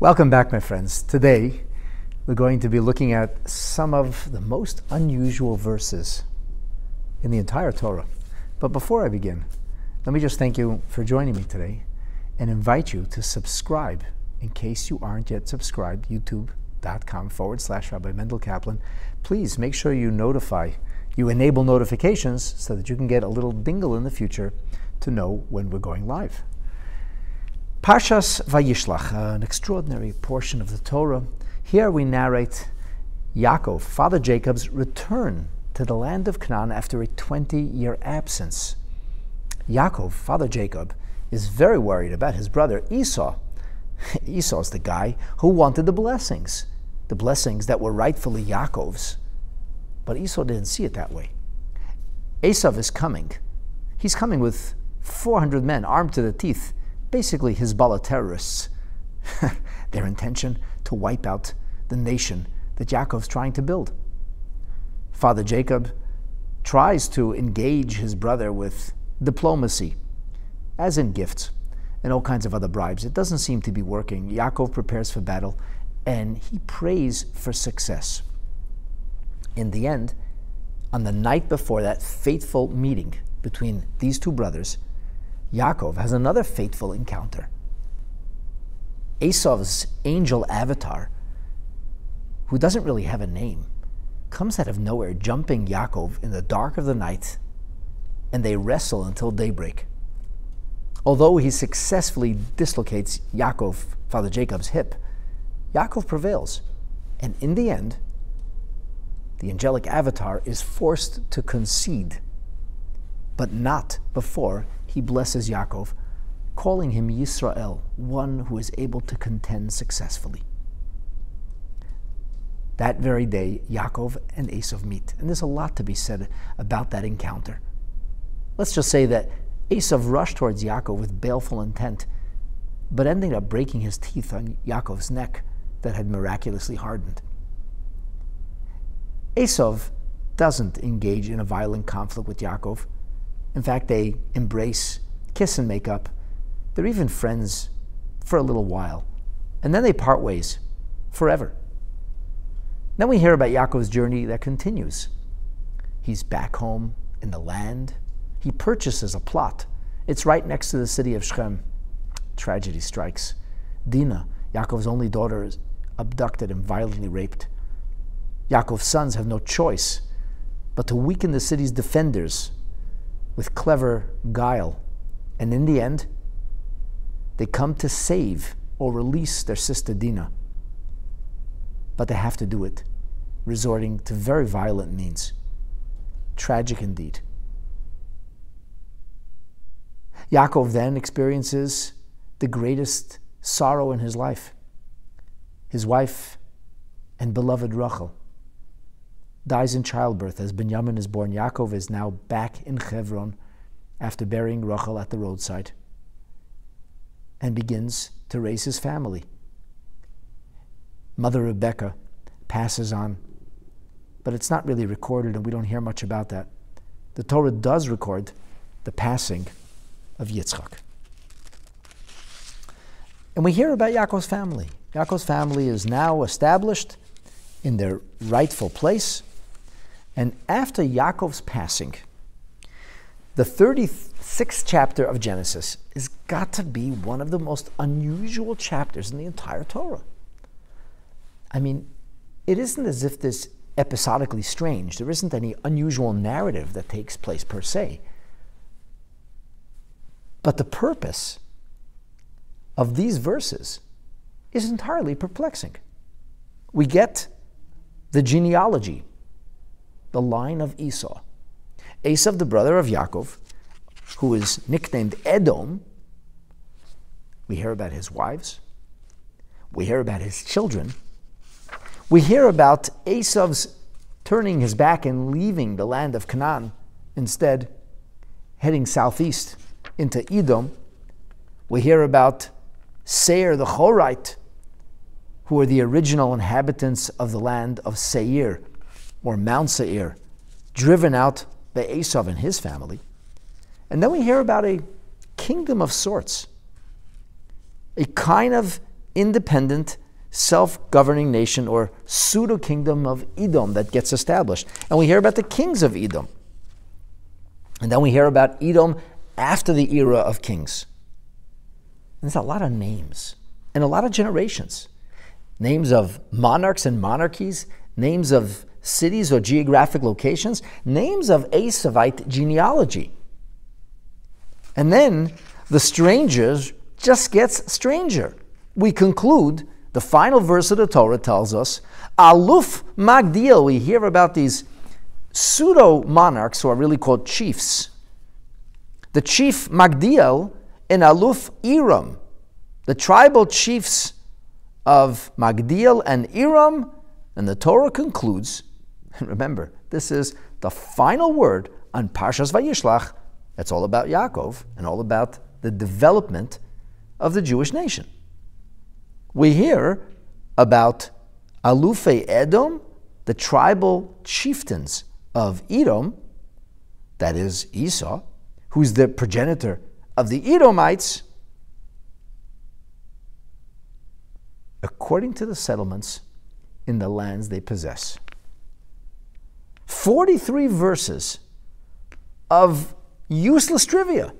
Welcome back, my friends. Today, we're going to be looking at some of the most unusual verses in the entire Torah. But before I begin, let me just thank you for joining me today and invite you to subscribe in case you aren't yet subscribed, youtube.com forward slash Rabbi Mendel Kaplan. Please make sure you notify, you enable notifications so that you can get a little dingle in the future to know when we're going live. Parshas Vayishlach, an extraordinary portion of the Torah. Here we narrate Yaakov, father Jacob's return to the land of Canaan after a 20 year absence. Yaakov, father Jacob, is very worried about his brother Esau. Esau's the guy who wanted the blessings, the blessings that were rightfully Yaakov's. But Esau didn't see it that way. Esau is coming. He's coming with 400 men armed to the teeth basically Hezbollah terrorists. Their intention to wipe out the nation that Yaakov's trying to build. Father Jacob tries to engage his brother with diplomacy, as in gifts and all kinds of other bribes. It doesn't seem to be working. Yaakov prepares for battle and he prays for success. In the end, on the night before that fateful meeting between these two brothers, Yaakov has another fateful encounter. Esau's angel avatar, who doesn't really have a name, comes out of nowhere, jumping Yaakov in the dark of the night, and they wrestle until daybreak. Although he successfully dislocates Yaakov, Father Jacob's hip, Yaakov prevails, and in the end, the angelic avatar is forced to concede, but not before he blesses Yaakov, calling him Yisrael, one who is able to contend successfully. That very day, Yaakov and Esav meet, and there's a lot to be said about that encounter. Let's just say that Esav rushed towards Yaakov with baleful intent, but ended up breaking his teeth on Yaakov's neck that had miraculously hardened. Esav doesn't engage in a violent conflict with Yaakov in fact, they embrace, kiss, and make up. They're even friends for a little while. And then they part ways forever. Then we hear about Yaakov's journey that continues. He's back home in the land. He purchases a plot. It's right next to the city of Shechem. Tragedy strikes. Dinah, Yaakov's only daughter, is abducted and violently raped. Yaakov's sons have no choice but to weaken the city's defenders with clever guile. And in the end, they come to save or release their sister Dinah. But they have to do it, resorting to very violent means. Tragic indeed. Yaakov then experiences the greatest sorrow in his life. His wife and beloved Rachel dies in childbirth. As Benjamin is born, Yaakov is now back in Hebron after burying Rachel at the roadside and begins to raise his family. Mother Rebecca passes on, but it's not really recorded and we don't hear much about that. The Torah does record the passing of Yitzchak. And we hear about Yaakov's family. Yaakov's family is now established in their rightful place. And after Yaakov's passing, the 36th chapter of Genesis has got to be one of the most unusual chapters in the entire Torah. I mean, it isn't as if this episodically strange. There isn't any unusual narrative that takes place per se. But the purpose of these verses is entirely perplexing. We get the genealogy the line of Esau. Esav, the brother of Yaakov, who is nicknamed Edom, we hear about his wives, we hear about his children, we hear about Esav's turning his back and leaving the land of Canaan, instead heading southeast into Edom. We hear about Seir the Horite, who are the original inhabitants of the land of Seir, or Mount Seir, driven out by Esau and his family. And then we hear about a kingdom of sorts, a kind of independent, self governing nation or pseudo kingdom of Edom that gets established. And we hear about the kings of Edom. And then we hear about Edom after the era of kings. There's a lot of names and a lot of generations. Names of monarchs and monarchies, names of cities or geographic locations, names of Esavite genealogy. And then the strangers just gets stranger. We conclude the final verse of the Torah tells us, Aluf Magdiel. We hear about these pseudo monarchs who are really called chiefs. The chief Magdiel in Aluf Iram, the tribal chiefs of Magdiel and Iram, and the Torah concludes, and remember, this is the final word on Parshas Vayishlach. It's all about Yaakov and all about the development of the Jewish nation. We hear about Alufe Edom, the tribal chieftains of Edom, that is Esau, who's the progenitor of the Edomites, according to the settlements in the lands they possess. 43 verses of useless trivia.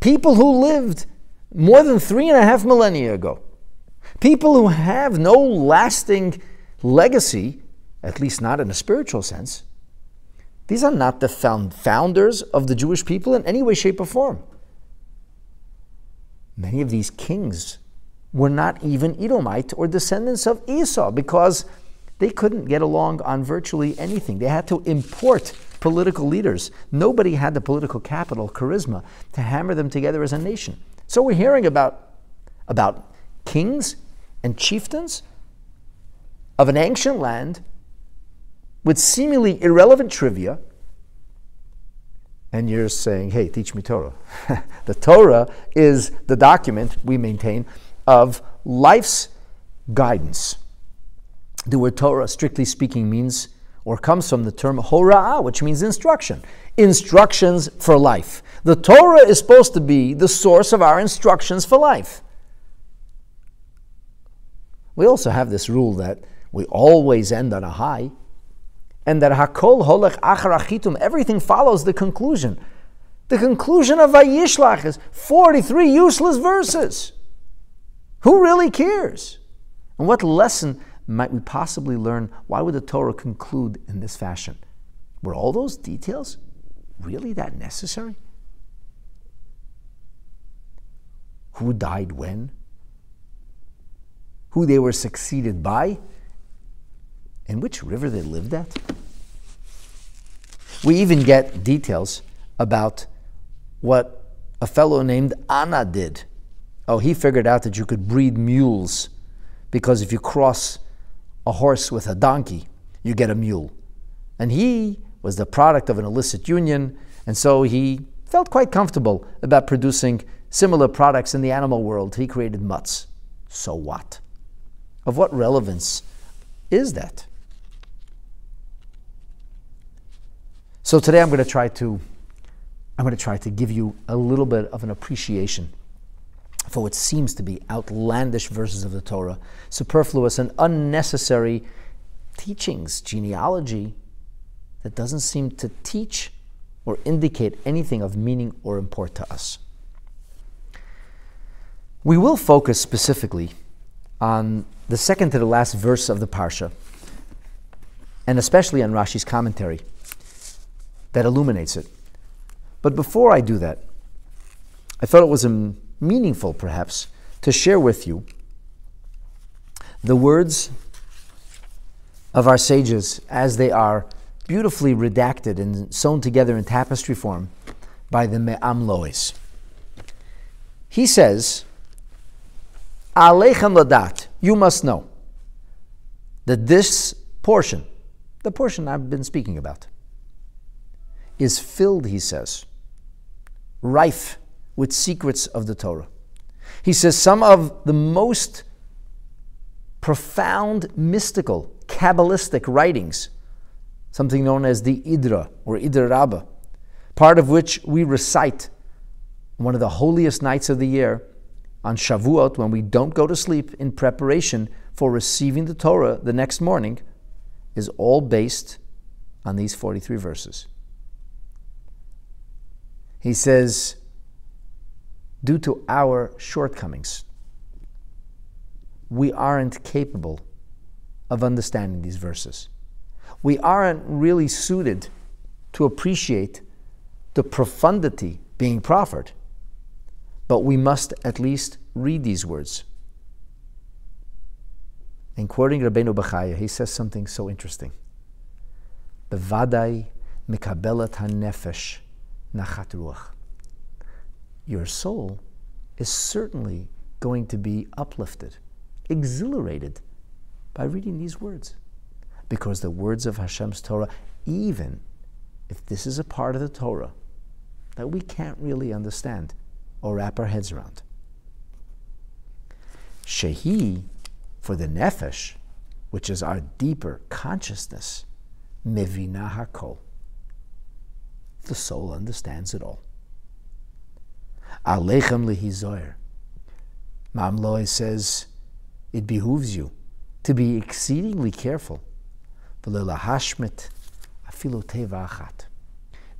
People who lived more than three and a half millennia ago. People who have no lasting legacy, at least not in a spiritual sense. These are not the found founders of the Jewish people in any way, shape, or form. Many of these kings were not even Edomite or descendants of Esau because they couldn't get along on virtually anything. They had to import political leaders. Nobody had the political capital, charisma, to hammer them together as a nation. So we're hearing about, about kings and chieftains of an ancient land with seemingly irrelevant trivia, and you're saying, hey, teach me Torah. the Torah is the document we maintain of life's guidance. The word Torah, strictly speaking, means or comes from the term hora'ah, which means instruction. Instructions for life. The Torah is supposed to be the source of our instructions for life. We also have this rule that we always end on a high, and that hakol holech achar hachitum, everything follows the conclusion. The conclusion of Vayishlach is 43 useless verses. Who really cares? And what lesson might we possibly learn? Why would the Torah conclude in this fashion? Were all those details really that necessary? who died when, who they were succeeded by, and which river they lived at. We even get details about what a fellow named Anna did. Oh, he figured out that you could breed mules because if you cross a horse with a donkey, you get a mule. And he was the product of an illicit union, and so he felt quite comfortable about producing similar products in the animal world. He created mutts. So what? Of what relevance is that? So today I'm going to try to I'm going to try to give you a little bit of an appreciation for what seems to be outlandish verses of the Torah, superfluous and unnecessary teachings, genealogy that doesn't seem to teach or indicate anything of meaning or import to us. We will focus specifically on the second to the last verse of the Parsha, and especially on Rashi's commentary that illuminates it. But before I do that, I thought it was meaningful, perhaps, to share with you the words of our sages as they are beautifully redacted and sewn together in tapestry form by the Me'am Lo'ez. He says, Alechem ladat, you must know that this portion, the portion I've been speaking about, is filled, he says, rife with secrets of the Torah. He says some of the most profound, mystical, Kabbalistic writings, something known as the Idra or Idra Rabbah, part of which we recite one of the holiest nights of the year on Shavuot when we don't go to sleep in preparation for receiving the Torah the next morning is all based on these 43 verses. He says, due to our shortcomings, we aren't capable of understanding these verses. We aren't really suited to appreciate the profundity being proffered, but we must at least read these words. In quoting Rabbeinu Bechaya, he says something so interesting. Bevadai mikabelet hanefesh nachat ruach. Your soul is certainly going to be uplifted, exhilarated by reading these words. Because the words of Hashem's Torah, even if this is a part of the Torah that we can't really understand or wrap our heads around. Shehi, for the nefesh, which is our deeper consciousness, mevina hakol. The soul understands it all. Alechem lehizoyer. Mamloi says, it behooves you to be exceedingly careful.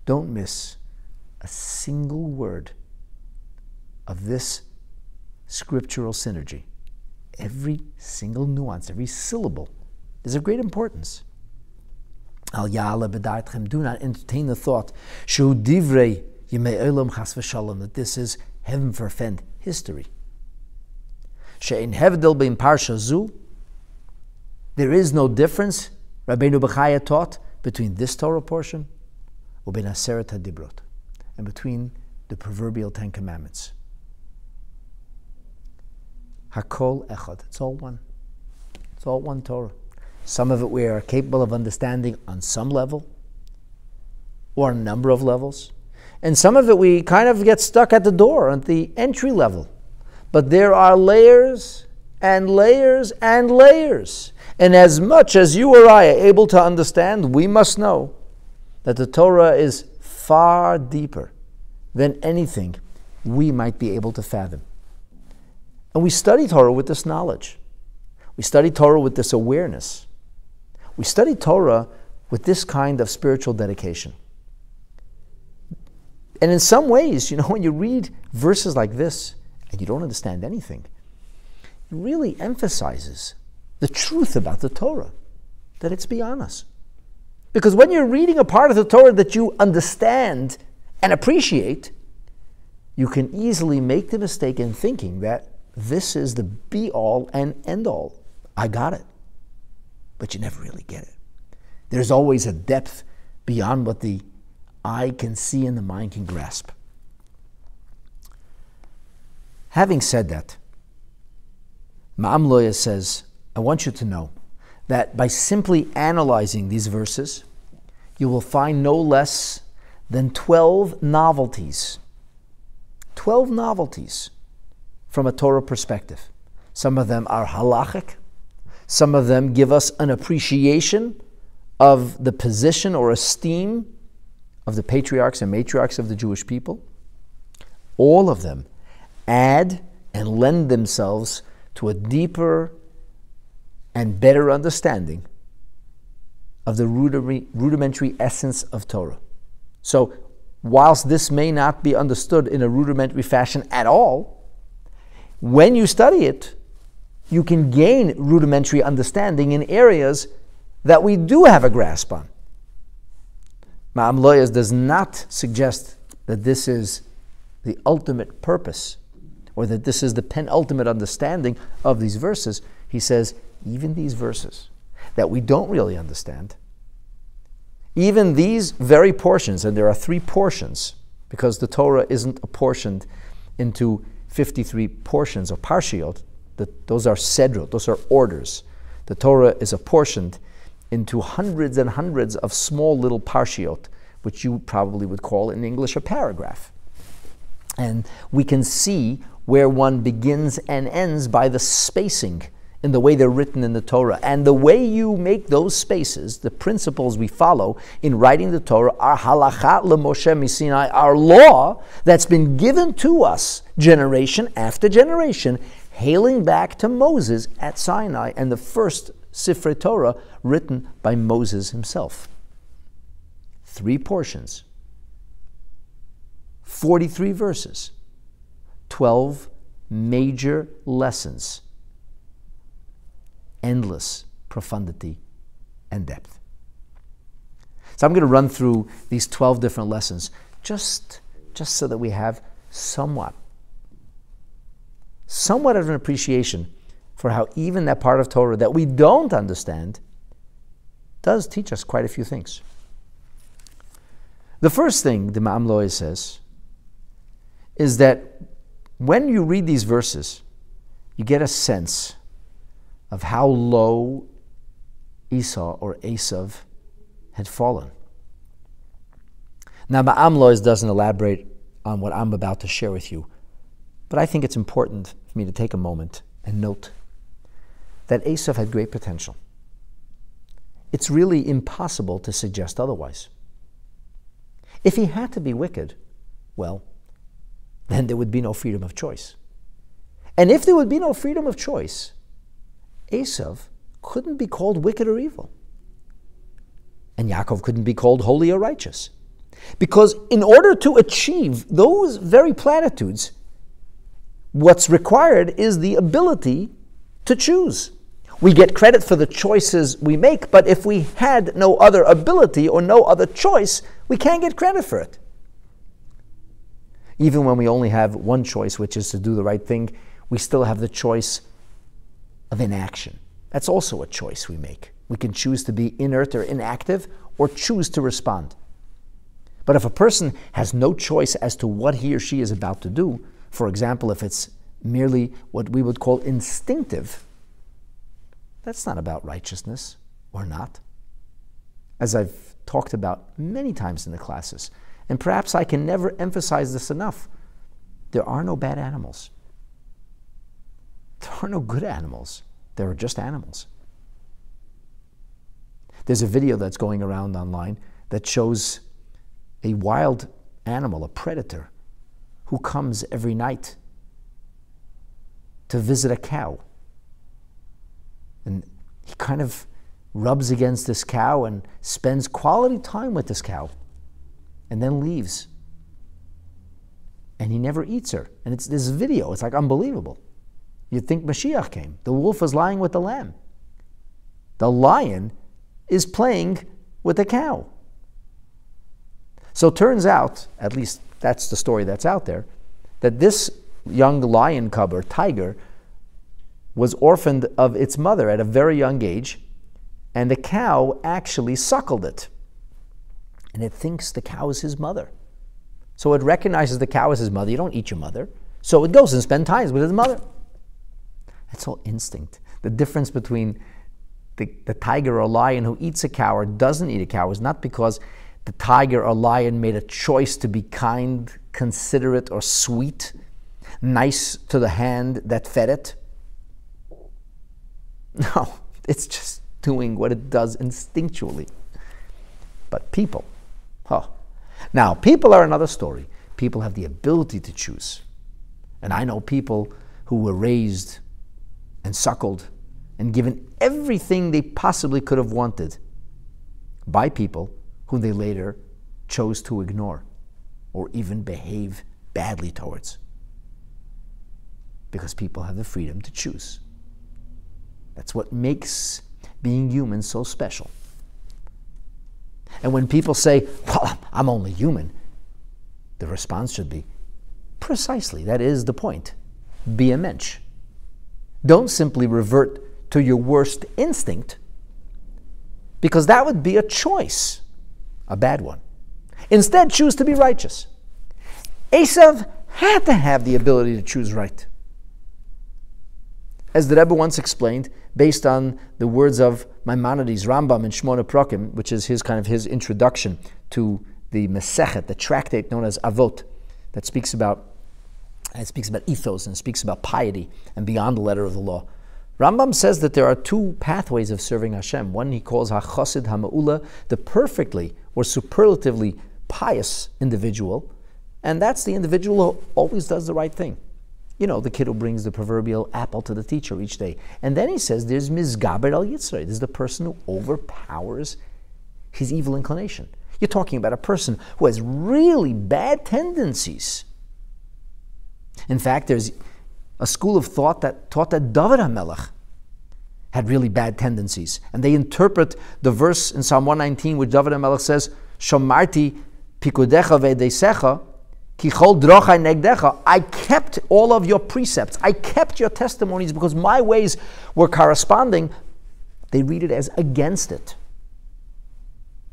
Don't miss a single word of this scriptural synergy. Every single nuance, every syllable is of great importance. Al do not entertain the thought, shu yimei olam chas v'shalom, that this is heaven forfend history. She'in hevdel bein parsha zu, there is no difference, Rabbeinu Bechaya taught, between this Torah portion uben aseret hadibrot, and between the proverbial Ten Commandments. Hakol echad. It's all one. It's all one Torah. Some of it we are capable of understanding on some level, or a number of levels. And some of it we kind of get stuck at the door, at the entry level. But there are layers and layers and layers. And as much as you or I are able to understand, we must know that the Torah is far deeper than anything we might be able to fathom. And we study Torah with this knowledge. We study Torah with this awareness. We study Torah with this kind of spiritual dedication. And in some ways, you know, when you read verses like this and you don't understand anything, it really emphasizes the truth about the Torah, that it's beyond us. Because when you're reading a part of the Torah that you understand and appreciate, you can easily make the mistake in thinking that this is the be all and end all. I got it. But you never really get it. There's always a depth beyond what the eye can see and the mind can grasp. Having said that, Me'am Lo'ez says, I want you to know that by simply analyzing these verses, you will find no less than 12 novelties. 12 novelties from a Torah perspective. Some of them are halachic, some of them give us an appreciation of the position or esteem of the patriarchs and matriarchs of the Jewish people. All of them add and lend themselves to a deeper and better understanding of the rudimentary essence of Torah. So, whilst this may not be understood in a rudimentary fashion at all, when you study it, you can gain rudimentary understanding in areas that we do have a grasp on. Ma'am Loyas does not suggest that this is the ultimate purpose or that this is the penultimate understanding of these verses. He says, even these verses that we don't really understand, even these very portions, and there are three portions, because the Torah isn't apportioned into 53 portions of parshiot, those are sedrot, those are orders. The Torah is apportioned into hundreds and hundreds of small little parshiot, which you probably would call in English a paragraph. And we can see where one begins and ends by the spacing in the way they're written in the Torah. And the way you make those spaces, the principles we follow in writing the Torah, are halacha Moshe misinai, our law that's been given to us generation after generation, hailing back to Moses at Sinai and the first Sifrei Torah written by Moses himself. Three portions, 43 verses, 12 major lessons endless profundity and depth. So I'm going to run through these 12 different lessons just, just so that we have somewhat, somewhat of an appreciation for how even that part of Torah that we don't understand does teach us quite a few things. The first thing the Ma'am says is that when you read these verses, you get a sense of how low Esau or Esav had fallen. Now, Me'am Lo'ez doesn't elaborate on what I'm about to share with you, but I think it's important for me to take a moment and note that Esav had great potential. It's really impossible to suggest otherwise. If he had to be wicked, well, then there would be no freedom of choice. And if there would be no freedom of choice, Esav couldn't be called wicked or evil. And Yaakov couldn't be called holy or righteous. Because in order to achieve those very platitudes, what's required is the ability to choose. We get credit for the choices we make, but if we had no other ability or no other choice, we can't get credit for it. Even when we only have one choice, which is to do the right thing, we still have the choice of inaction. That's also a choice we make. We can choose to be inert or inactive or choose to respond. But if a person has no choice as to what he or she is about to do, for example, if it's merely what we would call instinctive, that's not about righteousness or not. As I've talked about many times in the classes, and perhaps I can never emphasize this enough, there are no bad animals. There are no good animals, there are just animals. There's a video that's going around online that shows a wild animal, a predator, who comes every night to visit a cow. And he kind of rubs against this cow and spends quality time with this cow and then leaves. And he never eats her. And it's this video, it's like unbelievable. You'd think Mashiach came. The wolf was lying with the lamb. The lion is playing with the cow. So it turns out, at least that's the story that's out there, that this young lion cub or tiger was orphaned of its mother at a very young age, and the cow actually suckled it. And it thinks the cow is his mother. So it recognizes the cow as his mother. You don't eat your mother. So it goes and spends time with his mother. That's all instinct. The difference between the, the tiger or lion who eats a cow or doesn't eat a cow is not because the tiger or lion made a choice to be kind, considerate, or sweet, nice to the hand that fed it. No, it's just doing what it does instinctually. But people, huh. Now, people are another story. People have the ability to choose. And I know people who were raised and suckled and given everything they possibly could have wanted by people whom they later chose to ignore or even behave badly towards. Because people have the freedom to choose. That's what makes being human so special. And when people say, Well, I'm only human, the response should be, Precisely, that is the point. Be a mensch. Don't simply revert to your worst instinct, because that would be a choice, a bad one. Instead, choose to be righteous. Esav had to have the ability to choose right. As the Rebbe once explained, based on the words of Maimonides, Rambam, and Shmona Prokim, which is his kind of his introduction to the Mesechet, the tractate known as Avot, that speaks about it speaks about ethos and speaks about piety and beyond the letter of the law. Rambam says that there are two pathways of serving Hashem. One he calls HaChosid HaMa'ula, the perfectly or superlatively pious individual, and that's the individual who always does the right thing. You know, the kid who brings the proverbial apple to the teacher each day. And then he says there's Mizgaber al Yitzray. There's the person who overpowers his evil inclination. You're talking about a person who has really bad tendencies. In fact, there's a school of thought that taught that David HaMelech had really bad tendencies. And they interpret the verse in Psalm 119 where David HaMelech says, Shomarti pikudecha ve'desecha I kept all of your precepts. I kept your testimonies because my ways were corresponding. They read it as against it.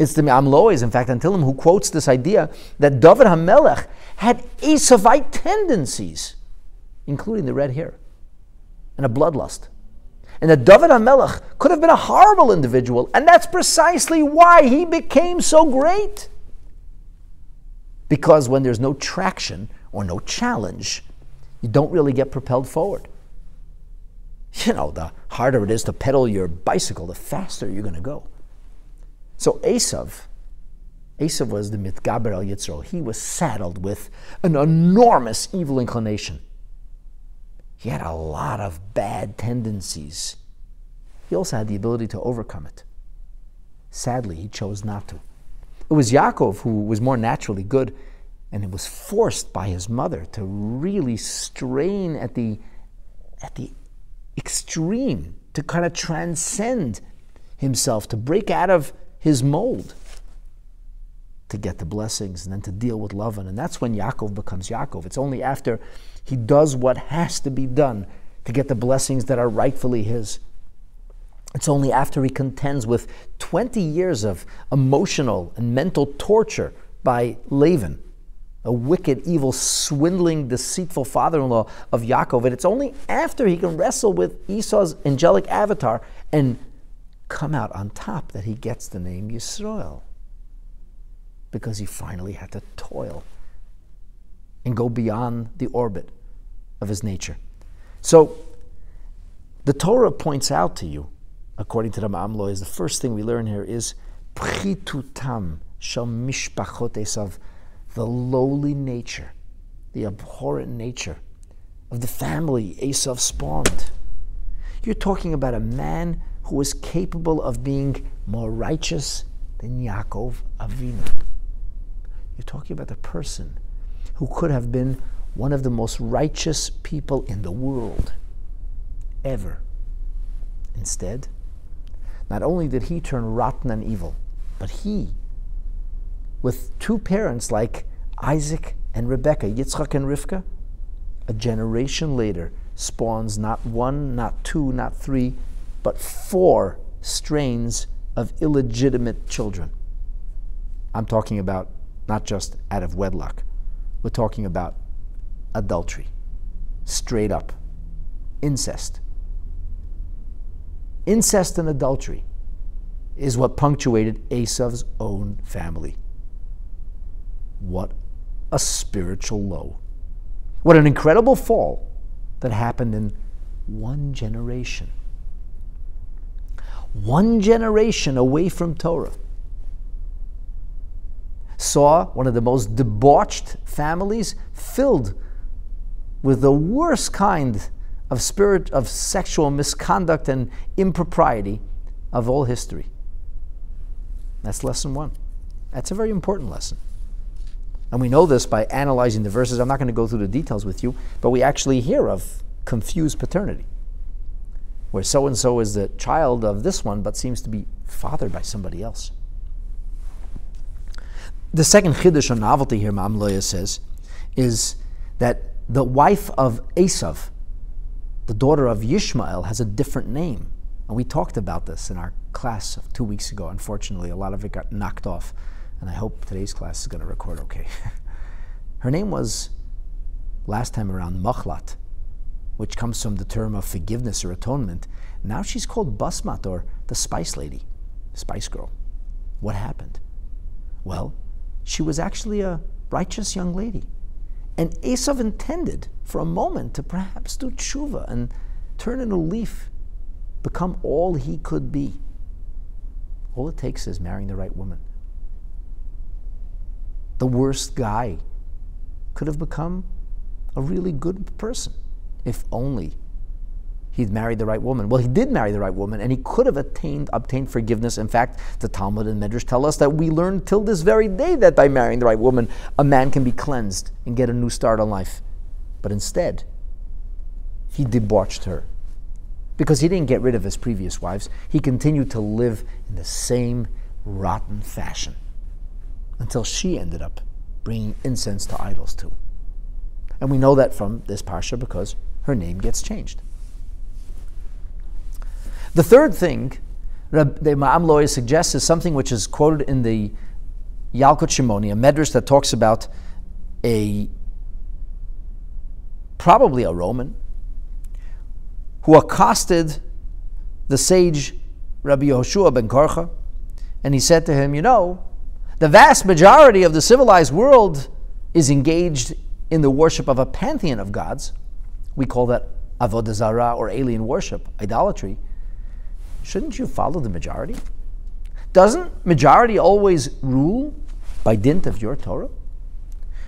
It's the Amlois, in fact, Antilim, who quotes this idea that David HaMelech had Esavite tendencies, including the red hair and a bloodlust. And that David HaMelech could have been a horrible individual, and that's precisely why he became so great. Because when there's no traction or no challenge, you don't really get propelled forward. You know, the harder it is to pedal your bicycle, the faster you're going to go. So Esav, Esav was the Mitgaber al Yitzro. He was saddled with an enormous evil inclination. He had a lot of bad tendencies. He also had the ability to overcome it. Sadly, he chose not to. It was Yaakov who was more naturally good, and it was forced by his mother to really strain at the, at the extreme, to kind of transcend himself, to break out of his mold, to get the blessings and then to deal with Lavan. And that's when Yaakov becomes Yaakov. It's only after he does what has to be done to get the blessings that are rightfully his it's only after he contends with 20 years of emotional and mental torture by Lavan, a wicked, evil, swindling, deceitful father in law of Yaakov. And it's only after he can wrestle with Esau's angelic avatar and come out on top that he gets the name Yisrael. Because he finally had to toil and go beyond the orbit of his nature. So the Torah points out to you according to the Ma'amlo, is the first thing we learn here is pritutam shal mishpachot esav, the lowly nature, the abhorrent nature of the family Esav spawned. You're talking about a man who was capable of being more righteous than Yaakov Avinu. You're talking about a person who could have been one of the most righteous people in the world ever. Instead, not only did he turn rotten and evil, but he, with two parents like Isaac and Rebekah, Yitzchak and Rivka, a generation later spawns not one, not two, not three, but four strains of illegitimate children. I'm talking about not just out of wedlock, we're talking about adultery, straight up, incest, Incest and adultery is what punctuated Esav's own family. What a spiritual low. What an incredible fall that happened in one generation. One generation away from Torah saw one of the most debauched families filled with the worst kind of spirit of sexual misconduct and impropriety of all history. That's lesson one. That's a very important lesson. And we know this by analyzing the verses. I'm not going to go through the details with you, but we actually hear of confused paternity, where so and so is the child of this one, but seems to be fathered by somebody else. The second chiddush or novelty here, Ma'am says, is that the wife of Esav, the daughter of Yishmael has a different name. And we talked about this in our class of two weeks ago. Unfortunately, a lot of it got knocked off. And I hope today's class is going to record okay. Her name was, last time around, Machlat, which comes from the term of forgiveness or atonement. Now she's called Basmat or the Spice Lady, Spice Girl. What happened? Well, she was actually a righteous young lady. And Esav intended for a moment to perhaps do tshuva and turn in a leaf become all he could be. All it takes is marrying the right woman. The worst guy could have become a really good person if only he'd married the right woman. Well, he did marry the right woman, and he could have attained obtained forgiveness. In fact, the Talmud and Midrash tell us that we learn till this very day that by marrying the right woman, a man can be cleansed and get a new start on life. But instead, he debauched her. Because he didn't get rid of his previous wives, he continued to live in the same rotten fashion until she ended up bringing incense to idols too. And we know that from this parsha because her name gets changed. The third thing the Me'am Lo'ez suggests is something which is quoted in the Yalkut Shimoni, a medrash that talks about a probably a Roman who accosted the sage Rabbi Yehoshua ben Korcha, and he said to him, You know, the vast majority of the civilized world is engaged in the worship of a pantheon of gods. We call that avodah zarah or alien worship, idolatry. Shouldn't you follow the majority? Doesn't majority always rule by dint of your Torah?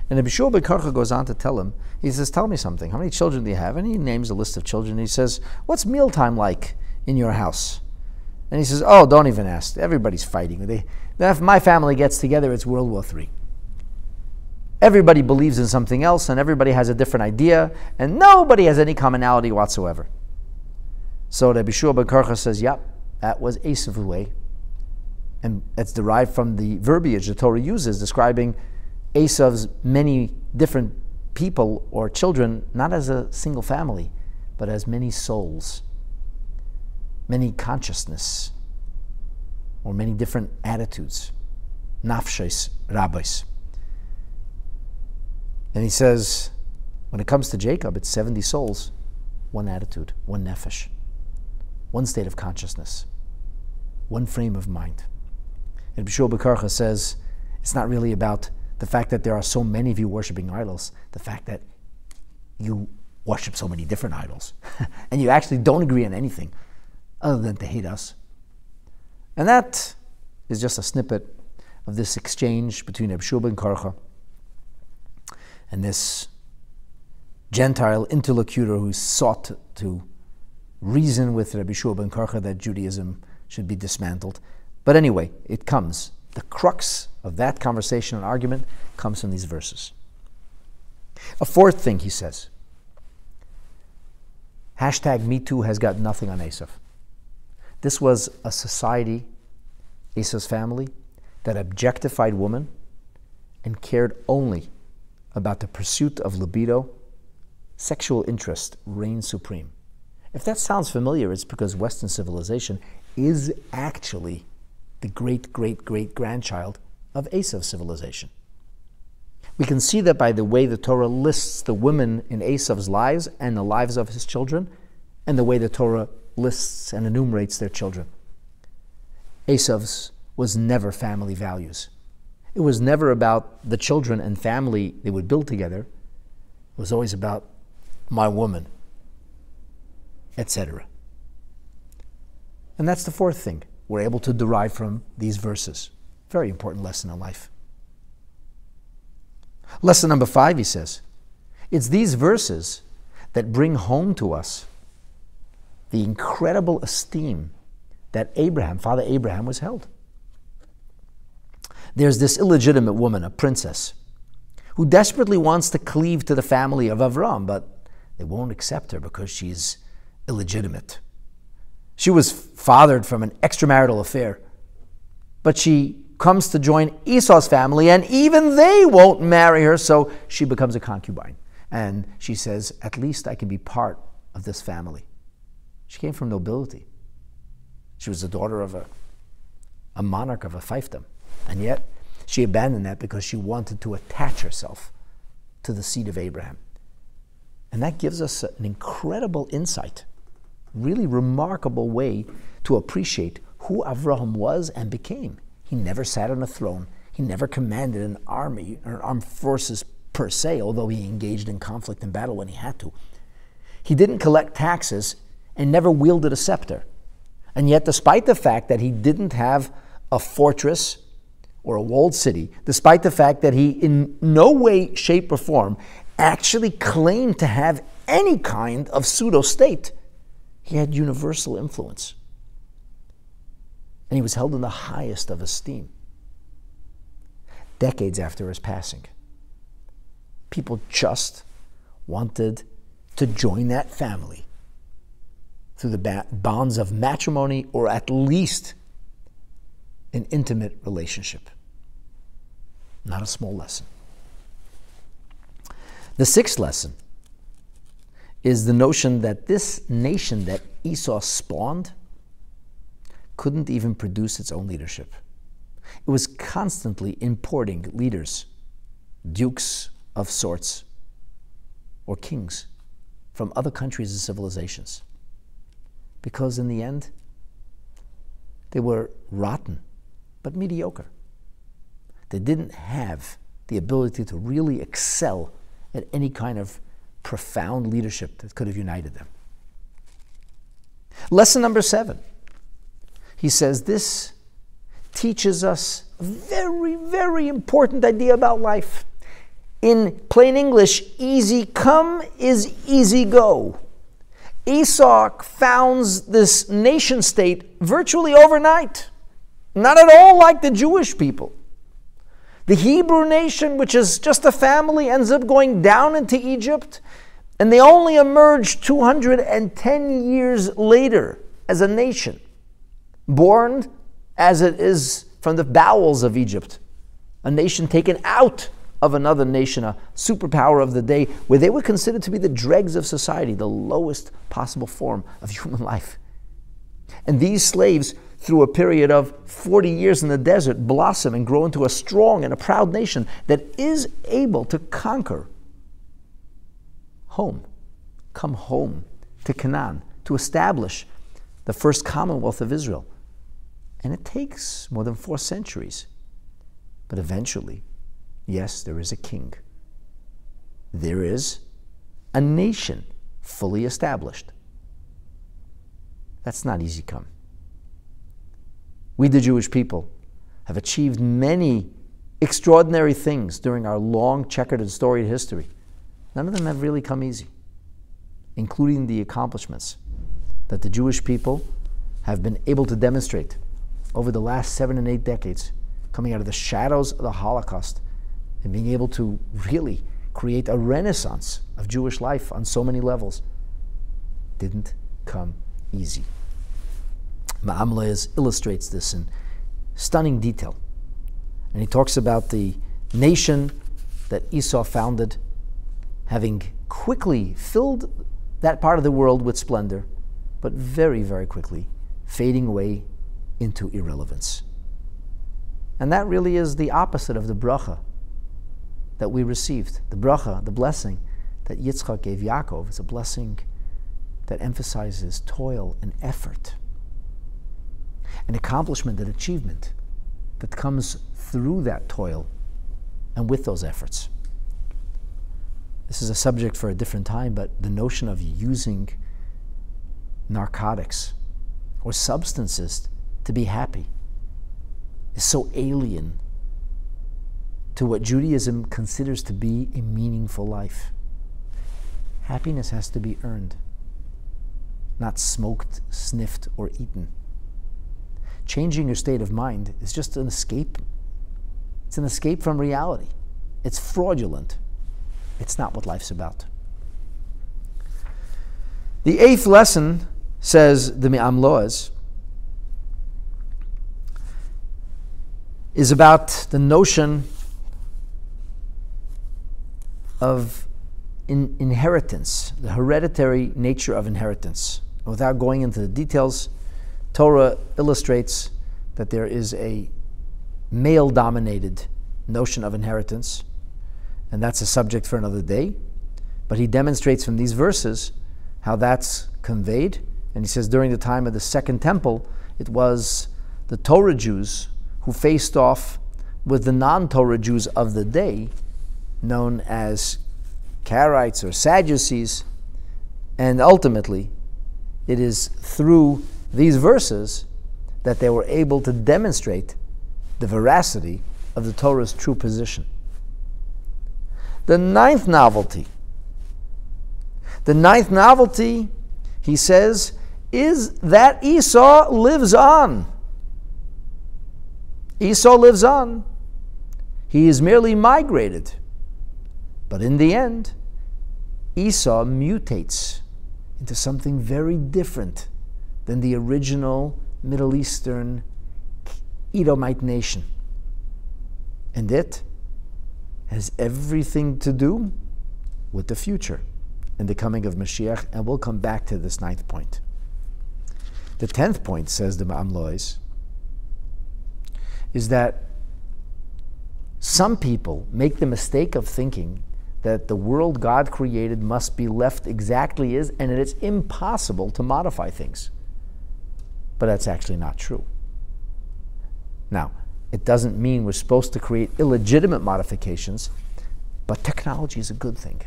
And Abishur Bekarcha goes on to tell him, he says, Tell me something. How many children do you have? And he names a list of children. He says, What's mealtime like in your house? And he says, Oh, don't even ask. Everybody's fighting. They, if my family gets together, it's World War III. Everybody believes in something else, and everybody has a different idea, and nobody has any commonality whatsoever. So Rabbi Shua ben Karcha says, yep, that was Esav's way. And it's derived from the verbiage the Torah uses describing Esav's many different people or children, not as a single family, but as many souls, many consciousness, or many different attitudes. Nafshes rabbis. And he says, when it comes to Jacob, it's 70 souls, one attitude, one nefesh one state of consciousness, one frame of mind. And Bishul Bakarcha says it's not really about the fact that there are so many of you worshiping idols, the fact that you worship so many different idols, and you actually don't agree on anything other than to hate us. And that is just a snippet of this exchange between Abshub and Karcha and this Gentile interlocutor who sought to reason with Rabbi Shua ben Karcha that Judaism should be dismantled. But anyway, it comes. The crux of that conversation and argument comes from these verses. A fourth thing he says hashtag MeToo has got nothing on Esav. This was a society, Esav's family, that objectified women and cared only about the pursuit of libido, sexual interest reigned supreme. If that sounds familiar, it's because Western civilization is actually the great great great grandchild of Esav's civilization. We can see that by the way the Torah lists the women in Esav's lives and the lives of his children, and the way the Torah lists and enumerates their children. Esav's was never family values. It was never about the children and family they would build together. It was always about my woman, etc. And that's the fourth thing we're able to derive from these verses. Very important lesson in life. Lesson number five, he says, it's these verses that bring home to us the incredible esteem that Abraham, Father Abraham, was held. There's this illegitimate woman, a princess, who desperately wants to cleave to the family of Avram, but they won't accept her because she's illegitimate. She was fathered from an extramarital affair, but she comes to join Esau's family, and even they won't marry her, so she becomes a concubine. And she says, At least I can be part of this family. She came from nobility. She was the daughter of a, a monarch of a fiefdom. And yet, she abandoned that because she wanted to attach herself to the seed of Abraham. And that gives us an incredible insight really remarkable way to appreciate who Avraham was and became. He never sat on a throne. He never commanded an army or armed forces per se, although he engaged in conflict and battle when he had to. He didn't collect taxes and never wielded a scepter. And yet, despite the fact that he didn't have a fortress or a walled city, despite the fact that he, in no way, shape, or form, actually claimed to have any kind of pseudo state, he had universal influence. And he was held in the highest of esteem. Decades after his passing, people just wanted to join that family through the bonds of matrimony or at least an intimate relationship. Not a small lesson. The sixth lesson is the notion that this nation that Esau spawned couldn't even produce its own leadership. It was constantly importing leaders, dukes of sorts, or kings from other countries and civilizations. Because in the end, they were rotten, but mediocre. They didn't have the ability to really excel at any kind of profound leadership that could have united them. Lesson number seven. He says this teaches us a very, very important idea about life. In plain English, easy come is easy go. Esau founds this nation state virtually overnight, not at all like the Jewish people. The Hebrew nation, which is just a family, ends up going down into Egypt, and they only emerge 210 years later as a nation, born as it is from the bowels of Egypt, a nation taken out of another nation, a superpower of the day, where they were considered to be the dregs of society, the lowest possible form of human life. And these slaves through a period of 40 years in the desert, blossom and grow into a strong and a proud nation that is able to conquer home, come home to Canaan, to establish the first commonwealth of Israel. And it takes more than four centuries. But eventually, yes, there is a king. There is a nation fully established. That's not easy come. We, the Jewish people, have achieved many extraordinary things during our long, checkered, and storied history. None of them have really come easy, including the accomplishments that the Jewish people have been able to demonstrate over the last seven and eight decades, coming out of the shadows of the Holocaust and being able to really create a renaissance of Jewish life on so many levels. Didn't come easy. Me'am Lo'ez illustrates this in stunning detail. And he talks about the nation that Esau founded, having quickly filled that part of the world with splendor, but very, very quickly fading away into irrelevance. And that really is the opposite of the bracha that we received. The bracha, the blessing that Yitzchak gave Yaakov, is a blessing that emphasizes toil and effort an accomplishment, an achievement that comes through that toil and with those efforts. This is a subject for a different time, but the notion of using narcotics or substances to be happy is so alien to what Judaism considers to be a meaningful life. Happiness has to be earned, not smoked, sniffed, or eaten. Changing your state of mind is just an escape. It's an escape from reality. It's fraudulent. It's not what life's about. The eighth lesson, says the Me'am Lo'ez, is about the notion of in inheritance, the hereditary nature of inheritance. Without going into the details, Torah illustrates that there is a male dominated notion of inheritance, and that's a subject for another day. But he demonstrates from these verses how that's conveyed. And he says during the time of the Second Temple, it was the Torah Jews who faced off with the non Torah Jews of the day, known as Karaites or Sadducees. And ultimately, it is through these verses that they were able to demonstrate the veracity of the Torah's true position. The ninth novelty. The ninth novelty, he says, is that Esau lives on. Esau lives on. He is merely migrated. But in the end, Esau mutates into something very different than the original Middle Eastern Edomite nation. And it has everything to do with the future and the coming of Mashiach, and we'll come back to this ninth point. The tenth point, says the Me'am Lo'ez, is that some people make the mistake of thinking that the world God created must be left exactly as, and it's impossible to modify things. But that's actually not true. Now, it doesn't mean we're supposed to create illegitimate modifications, but technology is a good thing.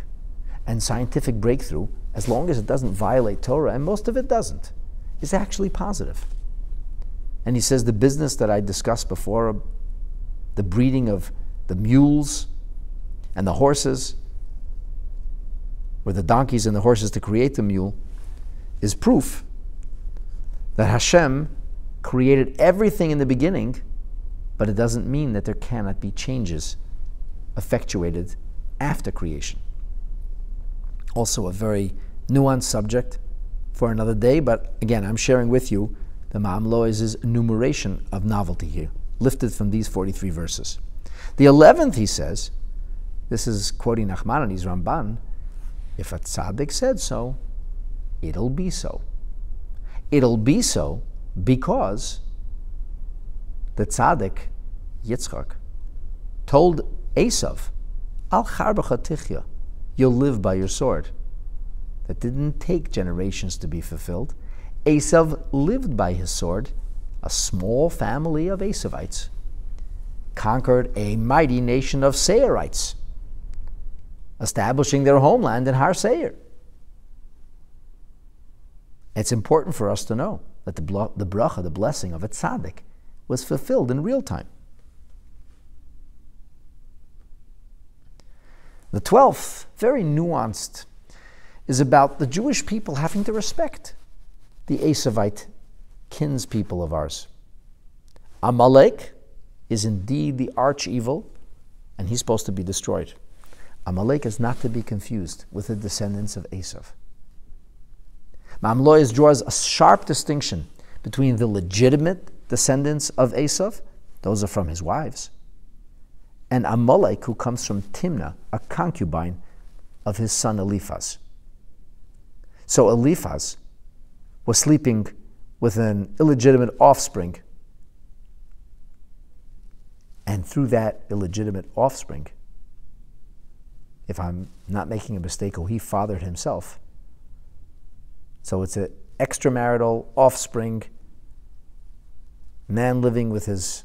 And scientific breakthrough, as long as it doesn't violate Torah, and most of it doesn't, is actually positive. And he says the business that I discussed before, the breeding of the mules and the horses, or the donkeys and the horses to create the mule, is proof that Hashem created everything in the beginning but it doesn't mean that there cannot be changes effectuated after creation. Also, a very nuanced subject for another day, but again, I'm sharing with you the Me'am Lo'ez's enumeration of novelty here, lifted from these 43 verses. The 11th, he says, this is quoting Nachmanides Ramban, if a tzaddik said so, it'll be so. It'll be so because the tzaddik, Yitzchak, told Esav, Al tichya, you'll live by your sword. That didn't take generations to be fulfilled. Esav lived by his sword. A small family of Esavites conquered a mighty nation of Seirites, establishing their homeland in Har Seir. It's important for us to know that the, the bracha, the blessing of a tzaddik, was fulfilled in real time. The twelfth, very nuanced, is about the Jewish people having to respect the Esavite kinspeople of ours. Amalek is indeed the arch evil, and he's supposed to be destroyed. Amalek is not to be confused with the descendants of Esav. Me'am Lo'ez draws a sharp distinction between the legitimate descendants of Esav, those are from his wives, and Amalek, who comes from Timnah, a concubine of his son Eliphaz. So Eliphaz was sleeping with an illegitimate offspring, and through that illegitimate offspring, if I'm not making a mistake, oh, he fathered himself. So it's an extramarital offspring man living with his,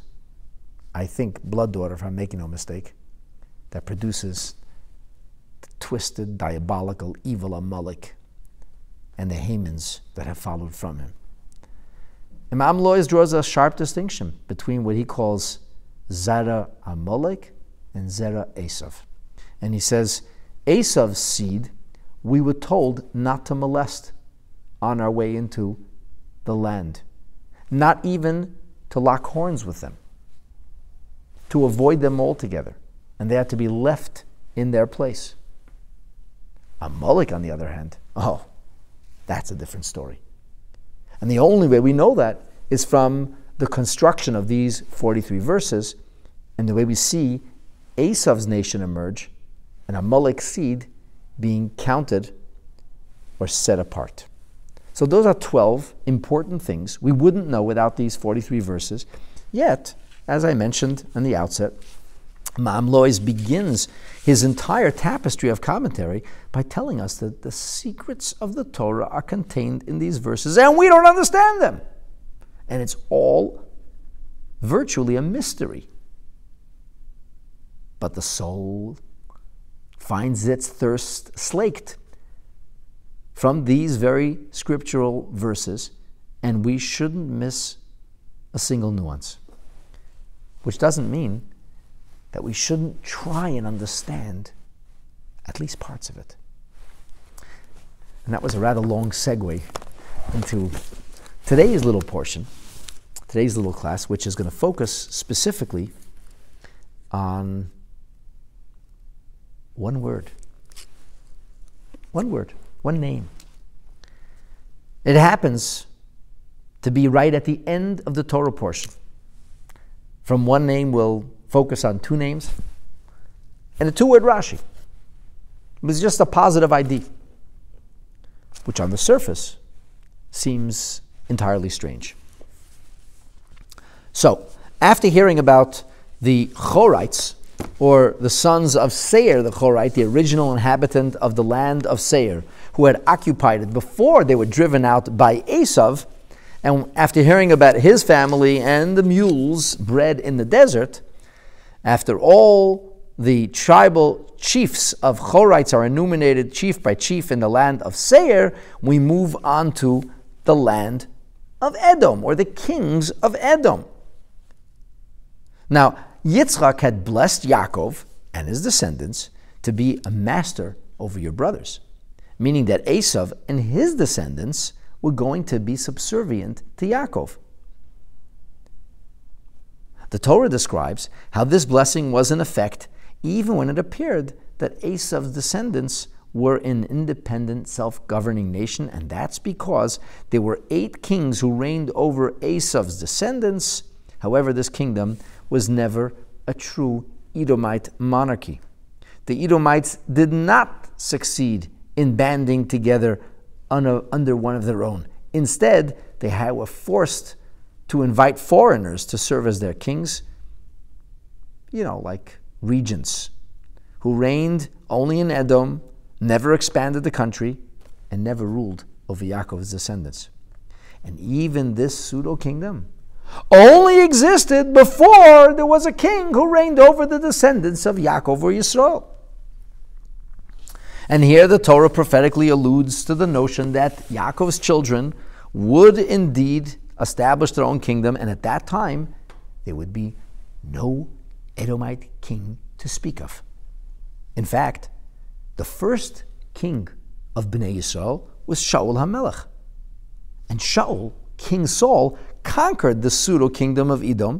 I think, blood daughter, if I'm making no mistake, that produces the twisted, diabolical, evil Amalek and the Hamans that have followed from him. Me'am Lo'ez draws a sharp distinction between what he calls Zera Amalek and Zera Esav. And he says, Esav's seed we were told not to molest on our way into the land, not even to lock horns with them, to avoid them altogether, and they had to be left in their place. Amalek, on the other hand, oh, that's a different story. And the only way we know that is from the construction of these 43 verses and the way we see Esav's nation emerge and Amalek's seed being counted or set apart. So those are 12 important things we wouldn't know without these 43 verses. Yet, as I mentioned in the outset, Me'am Lo'ez begins his entire tapestry of commentary by telling us that the secrets of the Torah are contained in these verses and we don't understand them. And it's all virtually a mystery. But the soul finds its thirst slaked from these very scriptural verses, and we shouldn't miss a single nuance. Which doesn't mean that we shouldn't try and understand at least parts of it. And that was a rather long segue into today's little portion, today's little class, which is going to focus specifically on one word. One word, one name. It happens to be right at the end of the Torah portion. From one name, we'll focus on two names and a two word Rashi. It's just a positive ID, which on the surface seems entirely strange. So, after hearing about the Chorites, or the sons of Seir the Chorite, the original inhabitant of the land of Seir, who had occupied it before they were driven out by Esav, and after hearing about his family and the mules bred in the desert, after all the tribal chiefs of Chorites are enumerated chief by chief in the land of Seir, we move on to the land of Edom, or the kings of Edom. Now, Yitzchak had blessed Yaakov and his descendants to be a master over your brothers, meaning that Esav and his descendants were going to be subservient to Yaakov. The Torah describes how this blessing was in effect even when it appeared that Esav's descendants were an independent, self governing nation, and that's because there were eight kings who reigned over Esav's descendants. However, this kingdom was never a true Edomite monarchy. The Edomites did not succeed in banding together under one of their own. Instead, they were forced to invite foreigners to serve as their kings, you know, like regents, who reigned only in Edom, never expanded the country, and never ruled over Yaakov's descendants. And even this pseudo kingdom only existed before there was a king who reigned over the descendants of Yaakov or Yisrael. And here the Torah prophetically alludes to the notion that Yaakov's children would indeed establish their own kingdom, and at that time there would be no Edomite king to speak of. In fact, the first king of Bnei Yisrael was Shaul HaMelech. And Shaul, King Saul, conquered the pseudo kingdom of Edom,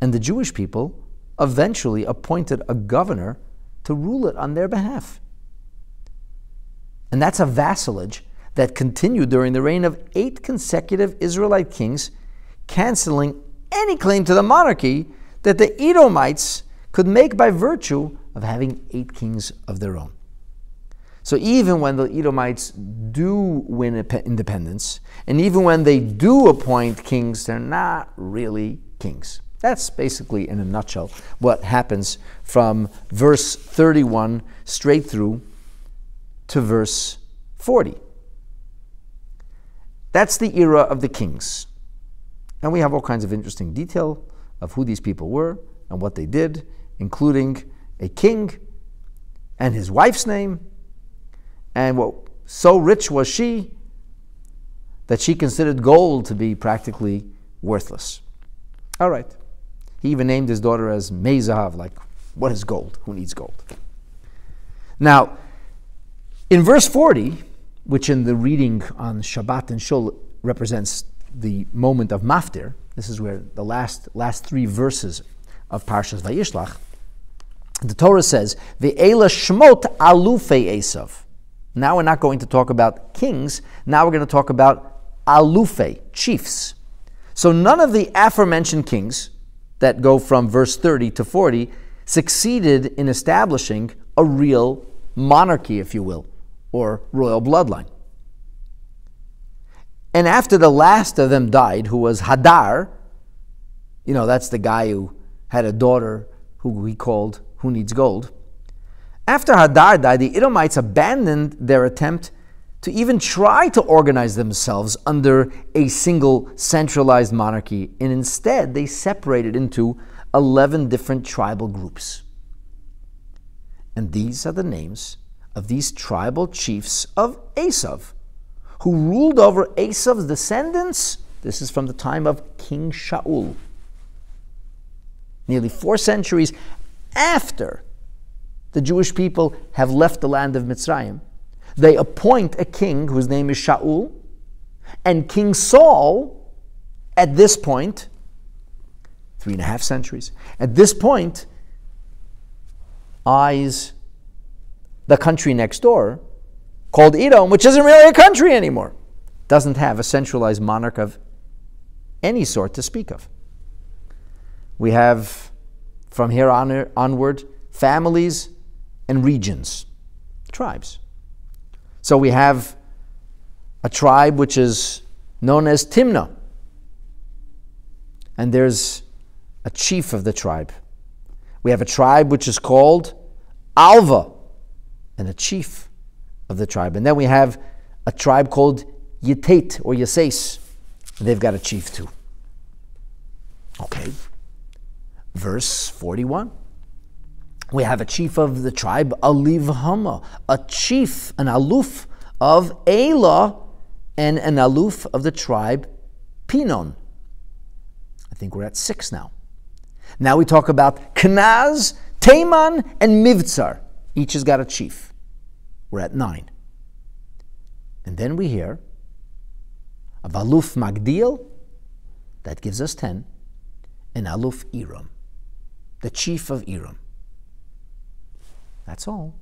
and the Jewish people eventually appointed a governor to rule it on their behalf. And that's a vassalage that continued during the reign of eight consecutive Israelite kings, canceling any claim to the monarchy that the Edomites could make by virtue of having eight kings of their own. So even when the Edomites do win independence, and even when they do appoint kings, they're not really kings. That's basically, in a nutshell, what happens from verse 31 straight through to verse 40. That's the era of the kings. And we have all kinds of interesting detail of who these people were and what they did, including a king and his wife's name and what so rich was she that she considered gold to be practically worthless. All right. He even named his daughter as Mezahav, like, what is gold? Who needs gold? Now, in verse 40, which in the reading on Shabbat and Shul represents the moment of Maftir, this is where the last, last three verses of Parshas Vayishlach, the Torah says, Ve'ela shmot alufe Esav. Now we're not going to talk about kings. Now we're going to talk about alufe, chiefs. So none of the aforementioned kings that go from verse 30 to 40 succeeded in establishing a real monarchy, if you will, or royal bloodline. And after the last of them died, who was Hadar, you know, that's the guy who had a daughter who he called Who Needs Gold. After Hadar died, the Edomites abandoned their attempt to even try to organize themselves under a single centralized monarchy, and instead they separated into 11 different tribal groups. And these are the names of these tribal chiefs of Esav, who ruled over Esav's descendants. This is from the time of King Shaul. Nearly four centuries after the Jewish people have left the land of Mitzrayim, they appoint a king whose name is Shaul, and King Saul, at this point, three and a half centuries, at this point, eyes the country next door called Edom, which isn't really a country anymore, doesn't have a centralized monarch of any sort to speak of. We have from here on, onward families and regions, tribes. So we have a tribe which is known as Timnah, and there's a chief of the tribe. We have a tribe which is called Alva, and a chief of the tribe. And then we have a tribe called Yitate or Yases. They've got a chief too. Okay. Verse 41. We have a chief of the tribe, Aliv Hama, a chief, an aluf of Elah, and an aluf of the tribe, Pinon. I think we're at six now. Now we talk about Kenaz, Taman, and Mivtzar. Each has got a chief. We're at nine. And then we hear of Aluf Magdiel, that gives us 10, and Aluf Iram, the chief of Iram. That's all.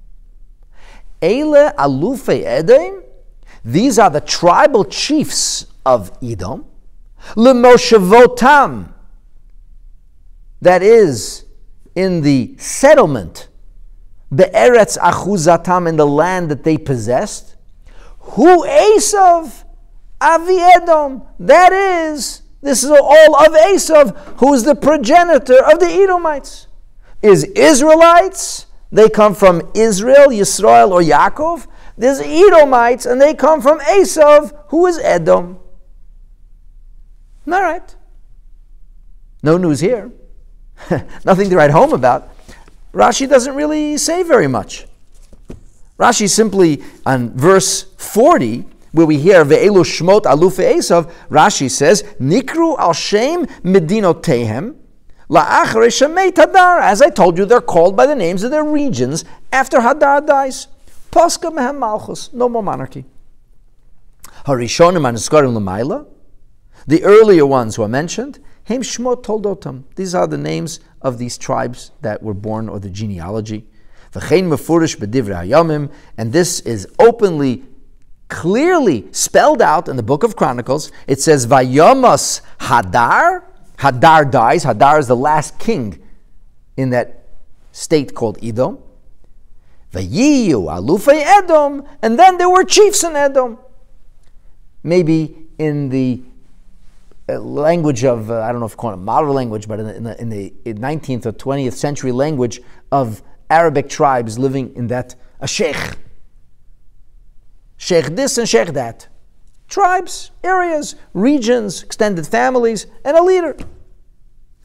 Eile Alufe Edom, these are the tribal chiefs of Edom. Lemoshevotam, that is in the settlement, the Eretz Achuzatam, in the land that they possessed. Who Esav? Avi Edom. That is, this is all of Esav, who is the progenitor of the Edomites. Is Israelites, they come from Israel, Yisrael, or Yaakov. There's Edomites, and they come from Esav, who is Edom. All right. No news here. Nothing to write home about. Rashi doesn't really say very much. Rashi simply, on verse 40, where we hear Ve'elu Shmot Alufe Esav, Rashi says, Nikru al Shem Medinotehem, Hadar. As I told you, they're called by the names of their regions after Hadar dies. Paska Mehem Malchus, no more monarchy. Harishonim Aniskarim Lamaila, the earlier ones who are mentioned, Hem Shmot Toldotam. These are the names of these tribes that were born, or the genealogy. And this is openly, clearly spelled out in the book of Chronicles. It says, Vayamas Hadar. Hadar dies. Hadar is the last king in that state called Edom. Vayiyu Alufei Edom. And then there were chiefs in Edom. Maybe in the language of, uh, I don't know if you call it modern language, but in the, in the, in the 19th or 20th century language of Arabic tribes living in that, a sheikh. Sheikh this and sheikh that. Tribes, areas, regions, extended families, and a leader.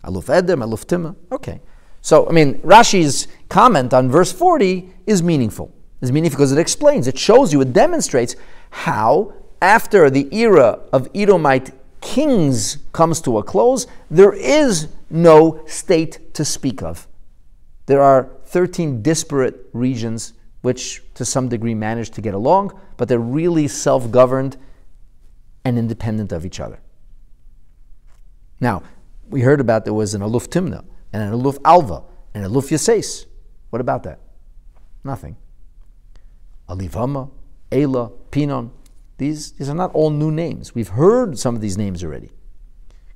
Aluf Edom, Aluf Tima. Okay. So, I mean, Rashi's comment on verse 40 is meaningful. Is meaningful because it explains, it shows you, it demonstrates how, after the era of Edomite kings comes to a close, there is no state to speak of. There are 13 disparate regions which, to some degree, manage to get along, but they're really self governed and independent of each other. Now, we heard about there was an Aluf Timna and an Aluf Alva and an Aluf Yases. What about that? Nothing. Alivama, Ela, Pinon, these, these are not all new names. We've heard some of these names already.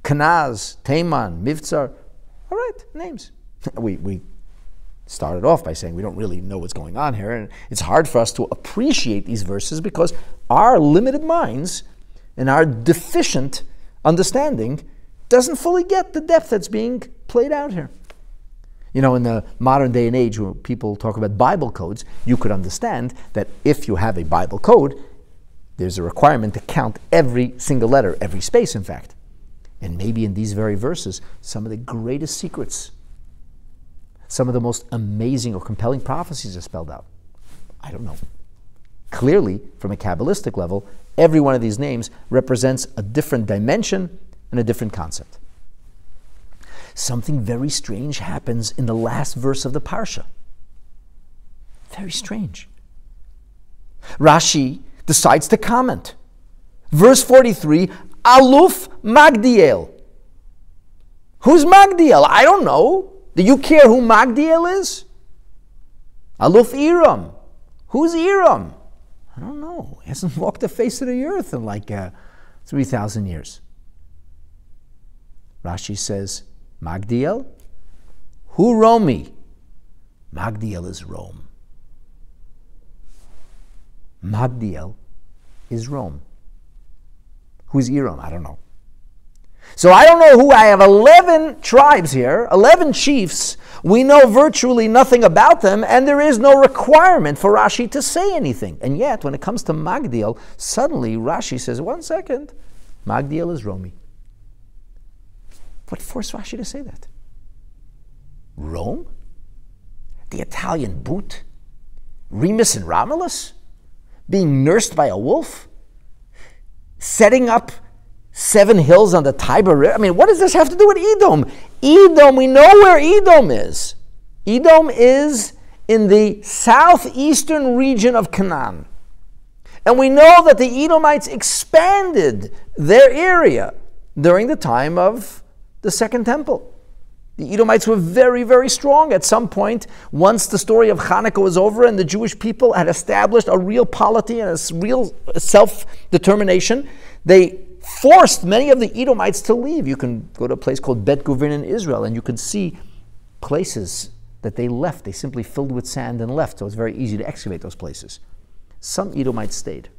Kanaz, Taman, Mivtzar. All right, names. we, we started off by saying we don't really know what's going on here, and it's hard for us to appreciate these verses because our limited minds and our deficient understanding doesn't fully get the depth that's being played out here. You know, in the modern day and age, when people talk about Bible codes, you could understand that if you have a Bible code, there's a requirement to count every single letter, every space, in fact. And maybe in these very verses, some of the greatest secrets, some of the most amazing or compelling prophecies are spelled out. I don't know. Clearly, from a Kabbalistic level, Every one of these names represents a different dimension and a different concept. Something very strange happens in the last verse of the Parsha. Very strange. Rashi decides to comment. Verse 43 Aluf Magdiel. Who's Magdiel? I don't know. Do you care who Magdiel is? Aluf Iram. Who's Iram? I don't know. He hasn't walked the face of the earth in like uh, 3,000 years. Rashi says, Magdiel? Who Romi? Magdiel is Rome. Magdiel is Rome. Who's Iram? I don't know. So I don't know who. I have 11 tribes here, 11 chiefs. We know virtually nothing about them, and there is no requirement for Rashi to say anything. And yet, when it comes to Magdiel, suddenly Rashi says, one second, Magdiel is Romi. What forced Rashi to say that? Rome? The Italian boot? Remus and Romulus? Being nursed by a wolf? Setting up seven hills on the Tiber River. I mean, what does this have to do with Edom? Edom, we know where Edom is. Edom is in the southeastern region of Canaan. And we know that the Edomites expanded their area during the time of the Second Temple. The Edomites were very, very strong at some point. Once the story of Hanukkah was over and the Jewish people had established a real polity and a real uh, self determination, they forced many of the Edomites to leave. You can go to a place called Bet Guvrin in Israel, and you can see places that they left. They simply filled with sand and left, so it's very easy to excavate those places. Some Edomites stayed.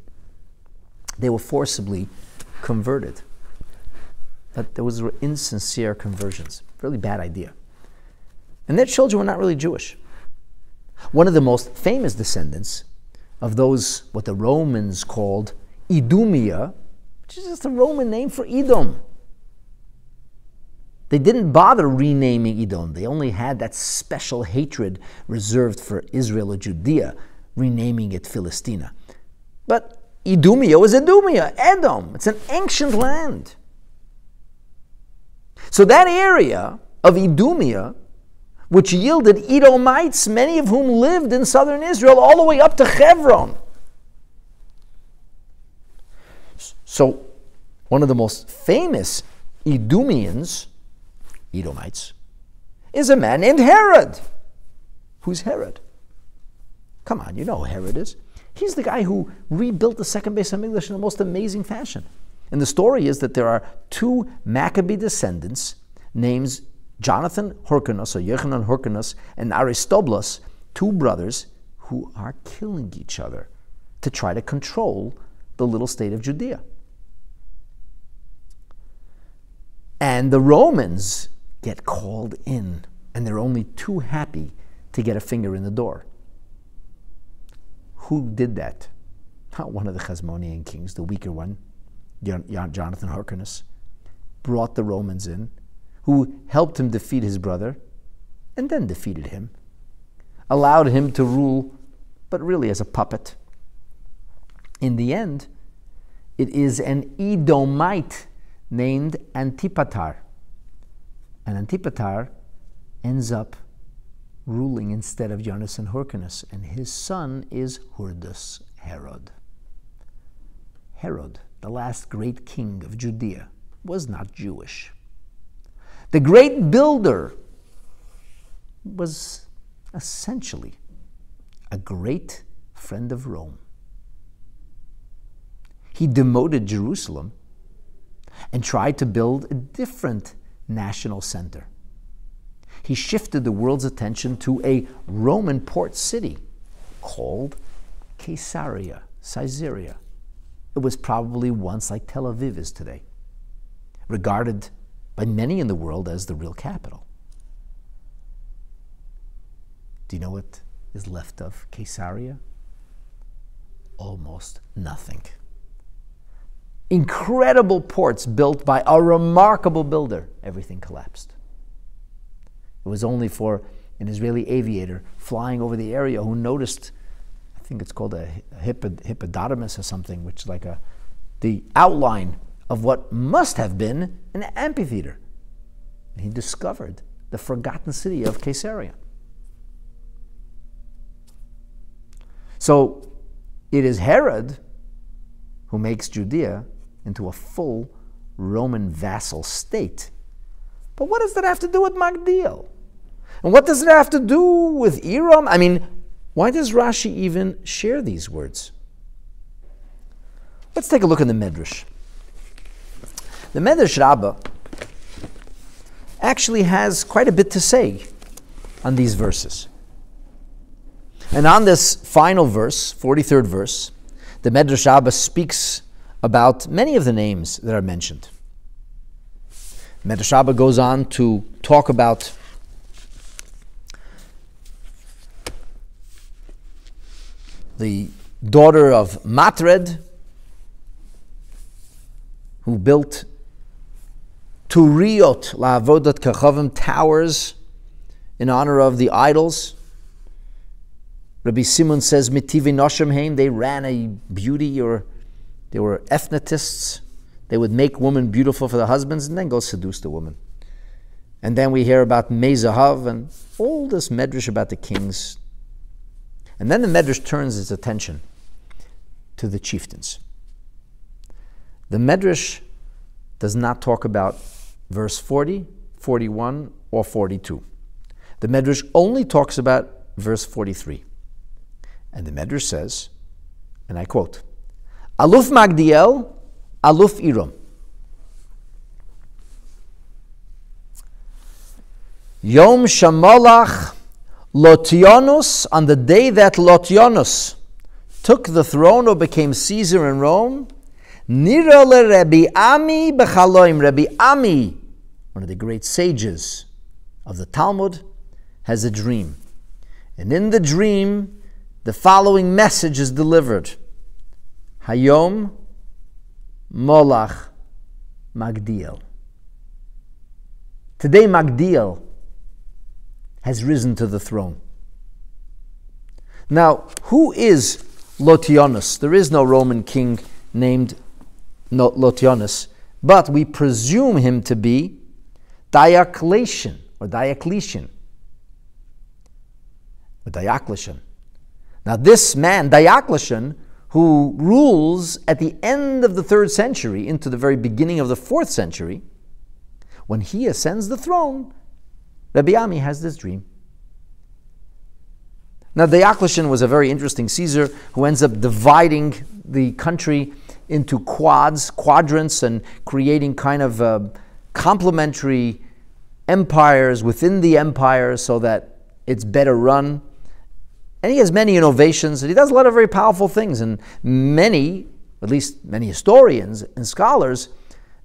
They were forcibly converted. That there was insincere conversions. Really bad idea. And their children were not really Jewish. One of the most famous descendants of those, what the Romans called Idumea, which is just a Roman name for Edom. They didn't bother renaming Edom. They only had that special hatred reserved for Israel or Judea, renaming it Philistina. But Idumea was Idumea, Edom. It's an ancient land. So that area of Idumea, which yielded Edomites, many of whom lived in southern Israel, all the way up to Hebron. So, one of the most famous Edomians, Edomites, is a man named Herod. Who's Herod? Come on, you know who Herod is. He's the guy who rebuilt the second Beis Hamikdash in the most amazing fashion. And the story is that there are two Maccabee descendants named Jonathan Hyrcanus, or Yochanan Hyrcanus, and Aristobulus, two brothers who are killing each other to try to control the little state of Judea. And the Romans get called in, and they're only too happy to get a finger in the door. Who did that? Not one of the Hasmonean kings, the weaker one, Jonathan Hyrcanus, brought the Romans in, who helped him defeat his brother, and then defeated him, allowed him to rule, but really as a puppet. In the end, it is an Edomite named Antipater. And Antipater ends up ruling instead of Jonas and Hyrcanus, and his son is Hurdus Herod. Herod, the last great king of Judea, was not Jewish. The great builder was essentially a great friend of Rome. He demoted Jerusalem and tried to build a different national center. He shifted the world's attention to a Roman port city called Caesarea, Caesarea. It was probably once like Tel Aviv is today, regarded by many in the world as the real capital. Do you know what is left of Caesarea? Almost nothing incredible ports built by a remarkable builder, everything collapsed. It was only for an Israeli aviator flying over the area who noticed, think it's called a, hippod- hippopotamus or something, which is like a the outline of what must have been an amphitheater. And he discovered the forgotten city of Caesarea. So it is Herod who makes Judea into a full Roman vassal state. But what does that have to do with Magdiel? And what does it have to do with Iram? I mean, why does Rashi even share these words? Let's take a look in the Medrash. The Medrash Rabbah actually has quite a bit to say on these verses. And on this final verse, 43rd verse, the Medrash Rabbah speaks about many of the names that are mentioned. Medrash Rabbah goes on to talk about the daughter of Matred, who built Turiot La'avodat Kachavim towers in honor of the idols. Rabbi Simon says, Mitivi Noshim they ran a beauty or they were ethnicists. They would make women beautiful for their husbands and then go seduce the woman. And then we hear about Mezahav and all this medrash about the kings. And then the medrash turns its attention to the chieftains. The medrash does not talk about verse 40, 41, or 42. The medrash only talks about verse 43. And the medrash says, and I quote, Aluf Magdiel, Aluf Iram. Yom Shamalach Lotionus, on the day that Lotionus took the throne or became Caesar in Rome, Nira le Rabbi Ami b'chaloim. Rabbi Ami, one of the great sages of the Talmud, has a dream. And in the dream, the following message is delivered. Hayom Molach Magdiel. Today, Magdiel has risen to the throne. Now, who is Lotionus? There is no Roman king named Lotionus, but we presume him to be Diocletian or Diocletian Diocletian. Now, this man, Diocletian, who rules at the end of the third century into the very beginning of the fourth century, when he ascends the throne, Rabbi Ami has this dream. Now, Diocletian was a very interesting Caesar who ends up dividing the country into quads, quadrants, and creating kind of uh, complementary empires within the empire so that it's better run. And he has many innovations, and he does a lot of very powerful things. And many, at least many historians and scholars,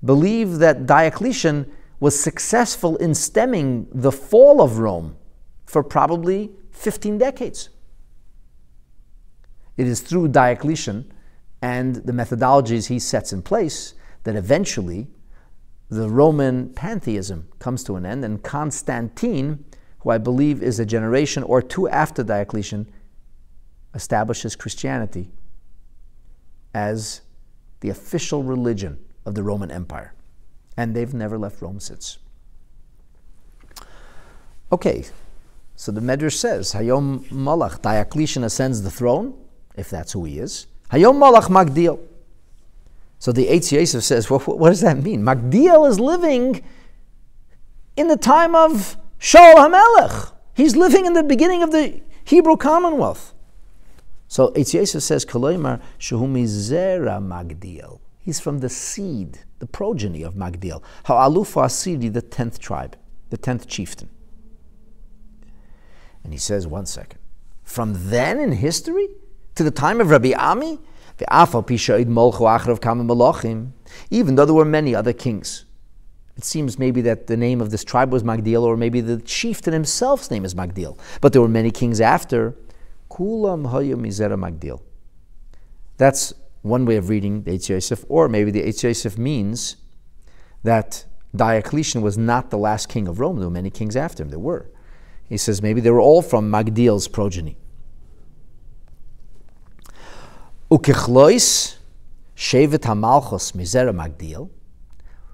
believe that Diocletian was successful in stemming the fall of Rome for probably 15 decades. It is through Diocletian and the methodologies he sets in place that eventually the Roman pantheism comes to an end, and Constantine who I believe is a generation or two after Diocletian, establishes Christianity as the official religion of the Roman Empire. And they've never left Rome since. Okay, so the Medrash says, Hayom Malach, Diocletian ascends the throne, if that's who he is. Hayom Malach Magdiel. So the Eitz Yosef says, well, what does that mean? Magdiel is living in the time of Shaul HaMelech. He's living in the beginning of the Hebrew Commonwealth. So Eitz Yosef says, Kaloimar Shehumi Zera Magdiel. He's from the seed, the progeny of Magdiel. Ha'alufa Asiri, the tenth tribe, the tenth chieftain. And he says, one second. From then in history to the time of Rabbi Ami, even though there were many other kings. It seems maybe that the name of this tribe was Magdiel, or maybe the chieftain himself's name is Magdiel. But there were many kings after. Kulam Magdiel. That's one way of reading the Yosef, or maybe the Yosef means that Diocletian was not the last king of Rome. There were many kings after him. There were. He says maybe they were all from Magdiel's progeny. Shevet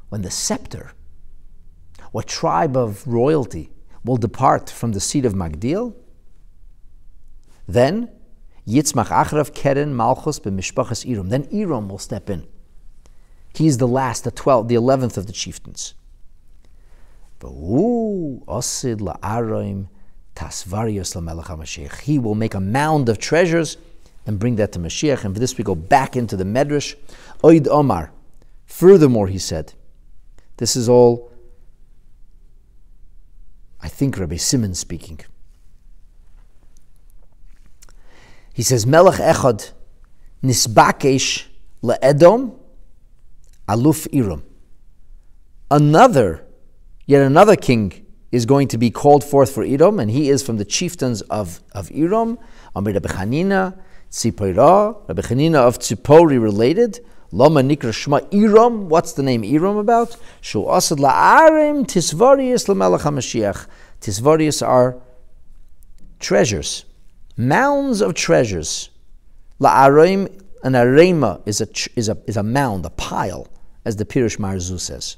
when the scepter, what tribe of royalty will depart from the seat of Magdiel, then Yitzmach Achrav Keren Malchus b'mishpachas Iram. Then Iram will step in. He is the last, the twelfth, the eleventh of the chieftains. But he will make a mound of treasures and bring that to Mashiach. And for this we go back into the Medrash. Oid Omar. Furthermore, he said, this is all, I think, Rabbi Simon speaking. He says, Melech Echad nisbakesh le'edom aluf iram. Another, yet another king is going to be called forth for Edom, and he is from the chieftains of, of Edom, Amir Rabbi Chanina, Tzipora, of Tzipori related. Lama Nikra. What's the name Iram about? Shu Asad La'arim Tisvarius Lamelech HaMashiach. Tisvarius are treasures, mounds of treasures. la La'arim, an arema is a, is, a, is a mound, a pile, as the Pirush Maharzu says.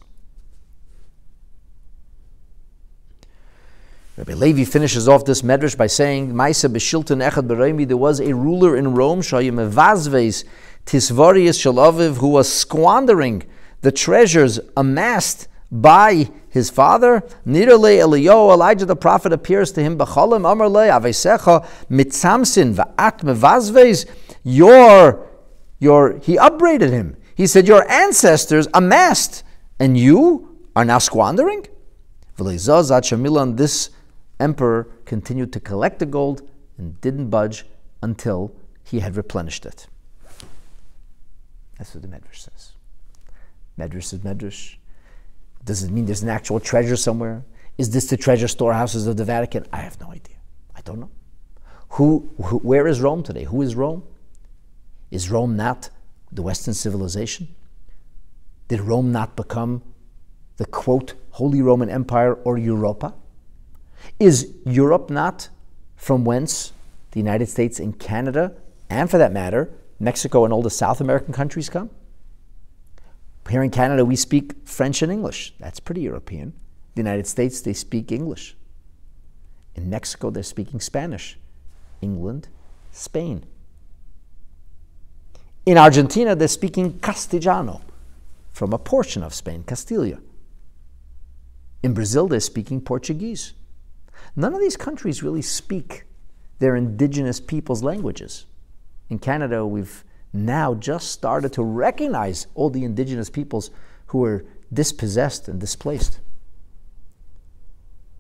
Rabbi Levi finishes off this medrash by saying, Maisa b'shilton echad b'reimi, there was a ruler in Rome, shayim evazves tisvarius shalaviv, who was squandering the treasures amassed by his father. Nirale Eliyahu, Elijah the prophet appears to him, amarle avesecha mitzamsin your, your, he upbraided him. He said, your ancestors amassed, and you are now squandering? This emperor continued to collect the gold and didn't budge until he had replenished it. That's what the Medrash says. Medrash is Medrash. Does it mean there's an actual treasure somewhere? Is this the treasure storehouses of the Vatican? I have no idea. I don't know. Who, who, where is Rome today? Who is Rome? Is Rome not the Western civilization? Did Rome not become the quote Holy Roman Empire or Europa? Is Europe not from whence the United States and Canada, and for that matter, Mexico and all the South American countries come? Here in Canada, we speak French and English. That's pretty European. The United States, they speak English. In Mexico, they're speaking Spanish. England, Spain. In Argentina, they're speaking Castellano from a portion of Spain, Castilla. In Brazil, they're speaking Portuguese. None of these countries really speak their indigenous people's languages. In Canada, we've now just started to recognize all the indigenous peoples who were dispossessed and displaced.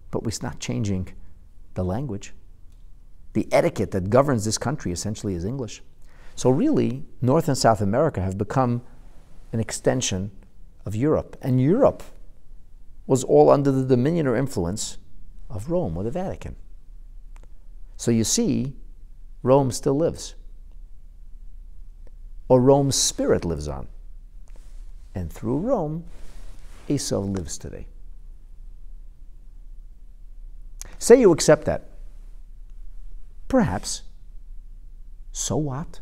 But we're not changing the language. The etiquette that governs this country essentially is English. So, really, North and South America have become an extension of Europe. And Europe was all under the dominion or influence of Rome or the Vatican. So you see, Rome still lives. Or Rome's spirit lives on. And through Rome, Esau lives today. Say you accept that. Perhaps. So what?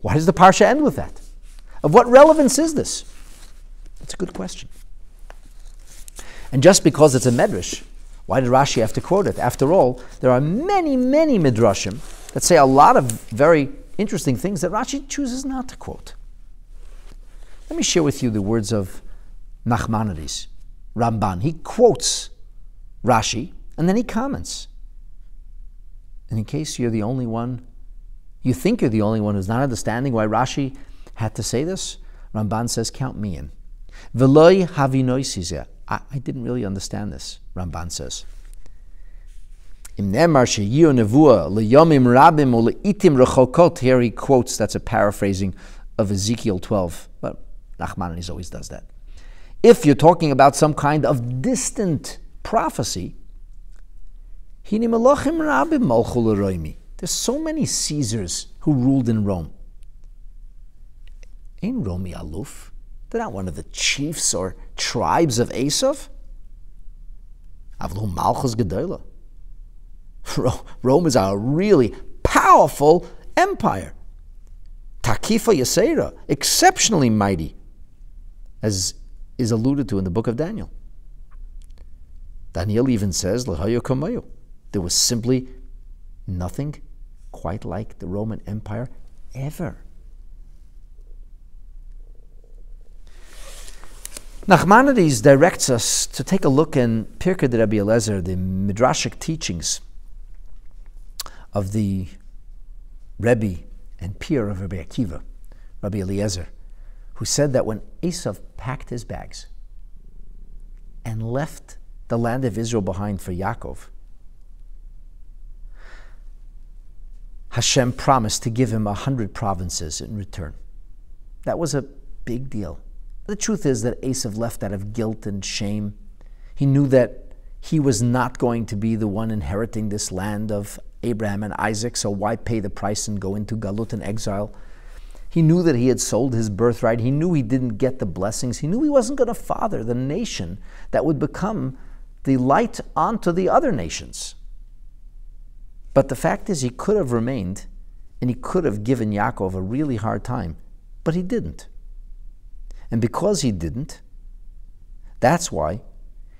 Why does the Parsha end with that? Of what relevance is this? That's a good question. And just because it's a medrash, why did Rashi have to quote it? After all, there are many, many midrashim that say a lot of very interesting things that Rashi chooses not to quote. Let me share with you the words of Nachmanides, Ramban. He quotes Rashi and then he comments. And in case you're the only one, you think you're the only one who's not understanding why Rashi had to say this, Ramban says, Count me in. I, I didn't really understand this, Ramban says. Here he quotes, that's a paraphrasing of Ezekiel 12, but Nachmanides always does that. If you're talking about some kind of distant prophecy, there's so many Caesars who ruled in Rome. Ain't Romi Aluf? They're not one of the chiefs or tribes of Esav. Avlu Malchus Gedola. Rome is a really powerful empire. Takifa Yaseira, exceptionally mighty, as is alluded to in the book of Daniel. Daniel even says, There was simply nothing quite like the Roman Empire ever. Nachmanides directs us to take a look in Pirkei de Rabbi Eliezer, the midrashic teachings of the Rebbe and peer of Rabbi Akiva, Rabbi Eliezer, who said that when Esav packed his bags and left the land of Israel behind for Yaakov, Hashem promised to give him a hundred provinces in return. That was a big deal. The truth is that Esav left out of guilt and shame. He knew that he was not going to be the one inheriting this land of Abraham and Isaac, so why pay the price and go into Galut and exile? He knew that he had sold his birthright. He knew he didn't get the blessings. He knew he wasn't going to father the nation that would become the light onto the other nations. But the fact is, he could have remained and he could have given Yaakov a really hard time, but he didn't. And because he didn't, that's why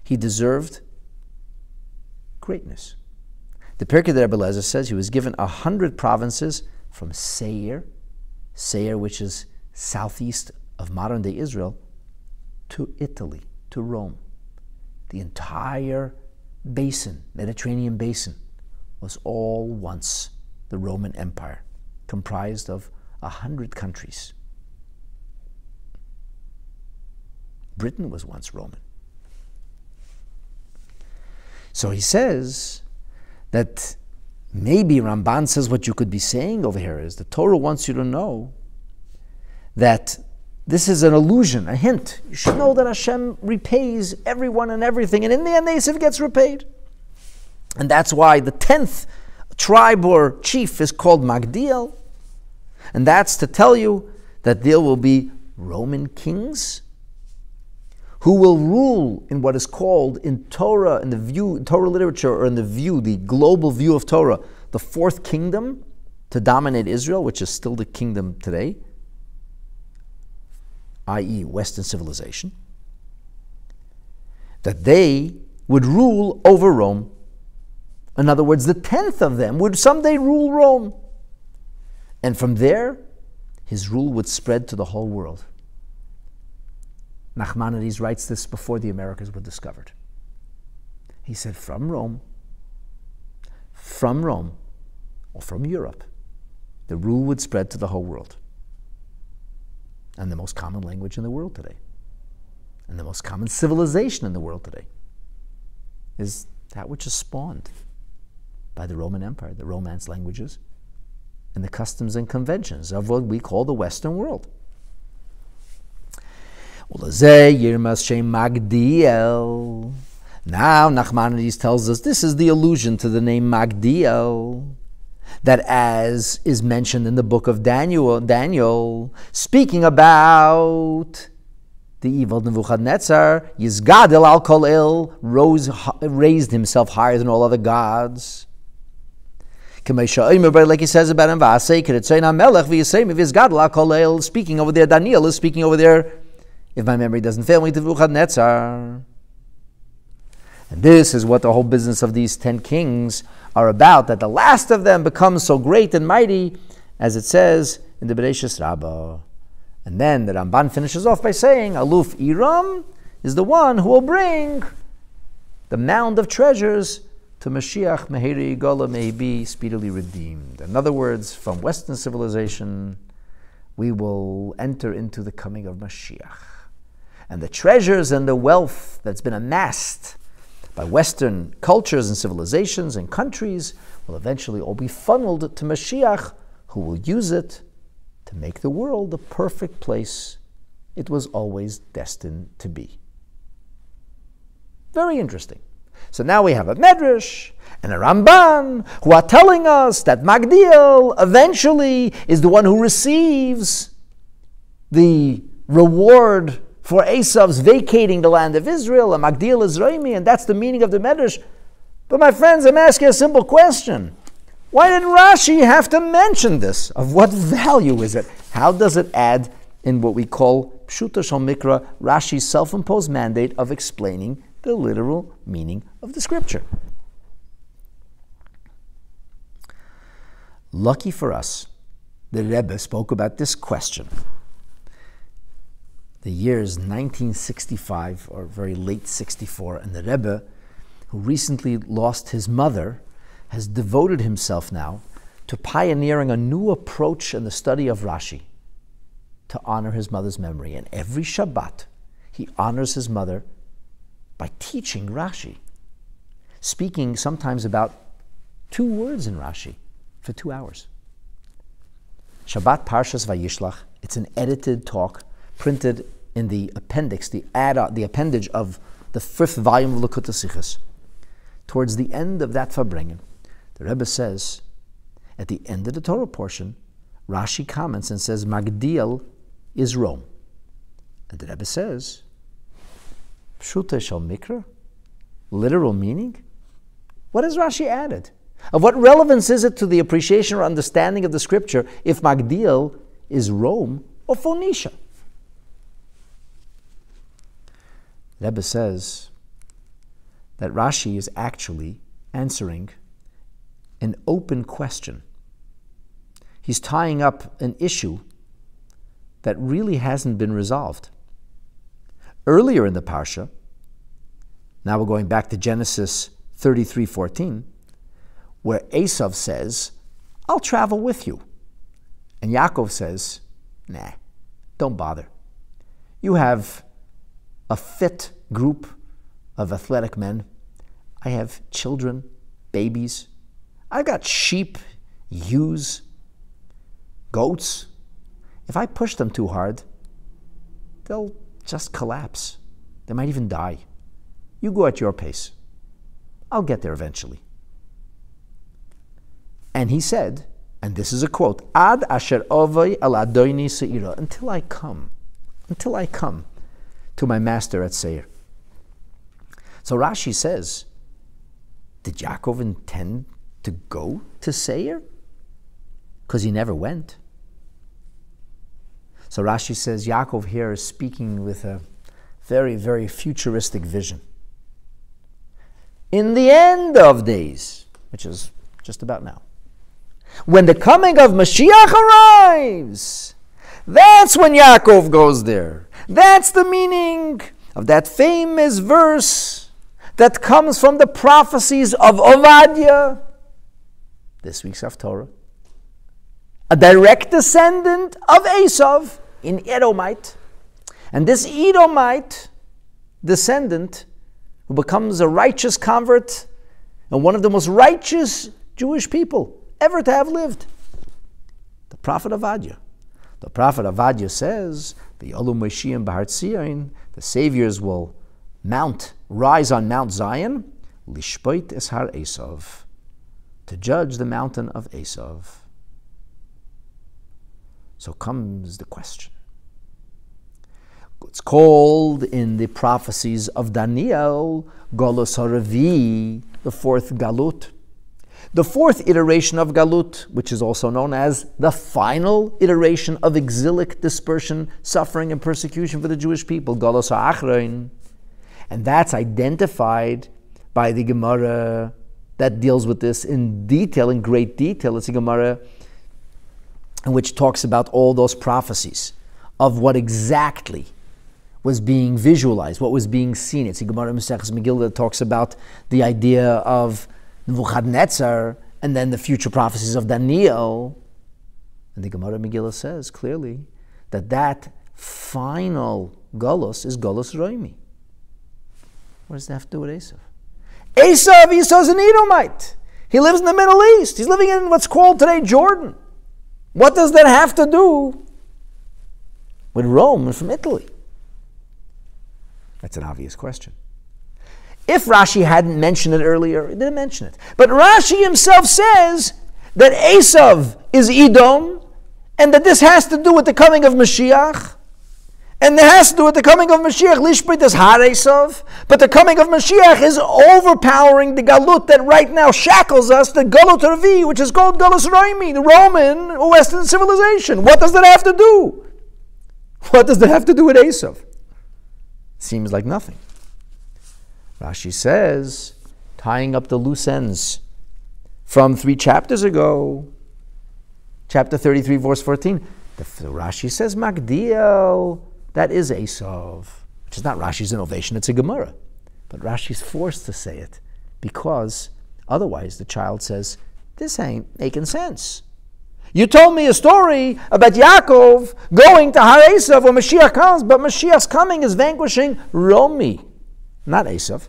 he deserved greatness. The Pirkei de Rebbe says he was given a hundred provinces from Seir, Seir, which is southeast of modern day Israel, to Italy, to Rome. The entire basin, Mediterranean basin, was all once the Roman Empire, comprised of a hundred countries. Britain was once Roman. So he says that maybe Ramban says what you could be saying over here is the Torah wants you to know that this is an illusion, a hint. You should know that Hashem repays everyone and everything, and in the end, Esav gets repaid. And that's why the tenth tribe or chief is called Magdiel. And that's to tell you that there will be Roman kings who will rule in what is called in Torah, in the view, Torah literature, or in the view, the global view of Torah, the fourth kingdom to dominate Israel, which is still the kingdom today, i.e., Western civilization, that they would rule over Rome. In other words, the tenth of them would someday rule Rome. And from there, his rule would spread to the whole world. Nachmanides writes this before the Americas were discovered. He said, from Rome, from Rome, or from Europe, the rule would spread to the whole world. And the most common language in the world today, and the most common civilization in the world today, is that which is spawned by the Roman Empire, the Romance languages, and the customs and conventions of what we call the Western world. Now, Nachmanides tells us this is the allusion to the name Magdiel. That as is mentioned in the book of Daniel, Daniel speaking about the evil Nebuchadnezzar, Yizgadel al Kolil, rose, raised himself higher than all other gods. Like he says about him, speaking over there, Daniel is speaking over there if my memory doesn't fail me, Nebuchadnezzar. And this is what the whole business of these ten kings are about, that the last of them becomes so great and mighty, as it says in the Bereshis Rabbah. And then the Ramban finishes off by saying, Aluf Iram is the one who will bring the mound of treasures to Mashiach Meheri Gola may be speedily redeemed. In other words, from Western civilization, we will enter into the coming of Mashiach and the treasures and the wealth that's been amassed by Western cultures and civilizations and countries will eventually all be funneled to Mashiach, who will use it to make the world the perfect place it was always destined to be. Very interesting. So now we have a Medrash and a Ramban who are telling us that Magdiel eventually is the one who receives the reward for Esav's vacating the land of Israel, and Magdil Israimi, and that's the meaning of the Medrash. But my friends, I'm asking a simple question. Why did Rashi have to mention this? Of what value is it? How does it add in what we call Pshuta Mikra, Rashi's self imposed mandate of explaining the literal meaning of the scripture? Lucky for us, the Rebbe spoke about this question. The year is 1965 or very late 64, and the Rebbe, who recently lost his mother, has devoted himself now to pioneering a new approach in the study of Rashi to honor his mother's memory. And every Shabbat, he honors his mother by teaching Rashi, speaking sometimes about two words in Rashi for two hours. Shabbat Parshas Vayishlach, it's an edited talk printed in the appendix, the, ad, the appendage of the fifth volume of Likkutei Sichos. Towards the end of that Farbrengen, the Rebbe says, at the end of the Torah portion, Rashi comments and says, Magdiel is Rome. And the Rebbe says, Pshuta shal mikra? Literal meaning? What has Rashi added? Of what relevance is it to the appreciation or understanding of the scripture if Magdiel is Rome or Phoenicia? Rebbe says that Rashi is actually answering an open question. He's tying up an issue that really hasn't been resolved. Earlier in the Parsha, now we're going back to Genesis 33:14, where Esav says, I'll travel with you. And Yaakov says, Nah, don't bother. You have a fit group of athletic men. I have children, babies. I've got sheep, ewes, goats. If I push them too hard, they'll just collapse. They might even die. You go at your pace. I'll get there eventually. And he said, and this is a quote, Ad asher ovay al adoini seira, until I come, until I come to my master at Seir. So Rashi says, did Yaakov intend to go to Seir? Because he never went. So Rashi says Yaakov here is speaking with a very, very futuristic vision. In the end of days, which is just about now, when the coming of Mashiach arrives, that's when Yaakov goes there. That's the meaning of that famous verse that comes from the prophecies of Ovadia, this week's Haftorah, a direct descendant of Esav in Edomite. And this Edomite descendant, who becomes a righteous convert and one of the most righteous Jewish people ever to have lived, the prophet Ovadia. The prophet Ovadia says, the Olum Moshiach Bahar Tzion, the saviors will mount, rise on Mount Zion, Lishpoit Eshar Esav, to judge the mountain of Esav. So comes the question. It's called in the prophecies of Daniel, Golos Haravi, the fourth Galut. The fourth iteration of Galut, which is also known as the final iteration of exilic dispersion, suffering, and persecution for the Jewish people, Golos HaAchrein. And that's identified by the Gemara that deals with this in detail, in great detail. It's a Gemara which talks about all those prophecies of what exactly was being visualized, what was being seen. It's a Gemara Maseches Megillah that talks about the idea of Nebuchadnezzar and then the future prophecies of Daniel. And the Gemara Megillah says clearly that that final Golos is Golos Roimi. What does that have to do with Esav? Esav, Esau's an Edomite. He lives in the Middle East. He's living in what's called today Jordan. What does that have to do with Rome and from Italy? That's an obvious question. If Rashi hadn't mentioned it earlier, he didn't mention it. But Rashi himself says that Esav is Edom and that this has to do with the coming of Mashiach. And it has to do with the coming of Mashiach. Lishbrit is Haresov, but the coming of Mashiach is overpowering the Galut that right now shackles us, the Galut Ravi, which is called Galus Raimi, the Roman Western civilization. What does that have to do? What does that have to do with Esav? Seems like nothing. Rashi says, tying up the loose ends from three chapters ago, chapter 33, verse 14. The, the Rashi says, Magdiel that is Esav, which is not Rashi's innovation, it's a Gemara. But Rashi's forced to say it because otherwise the child says, This ain't making sense. You told me a story about Yaakov going to Har Esav when Mashiach comes, but Mashiach's coming is vanquishing Romi, not Esav.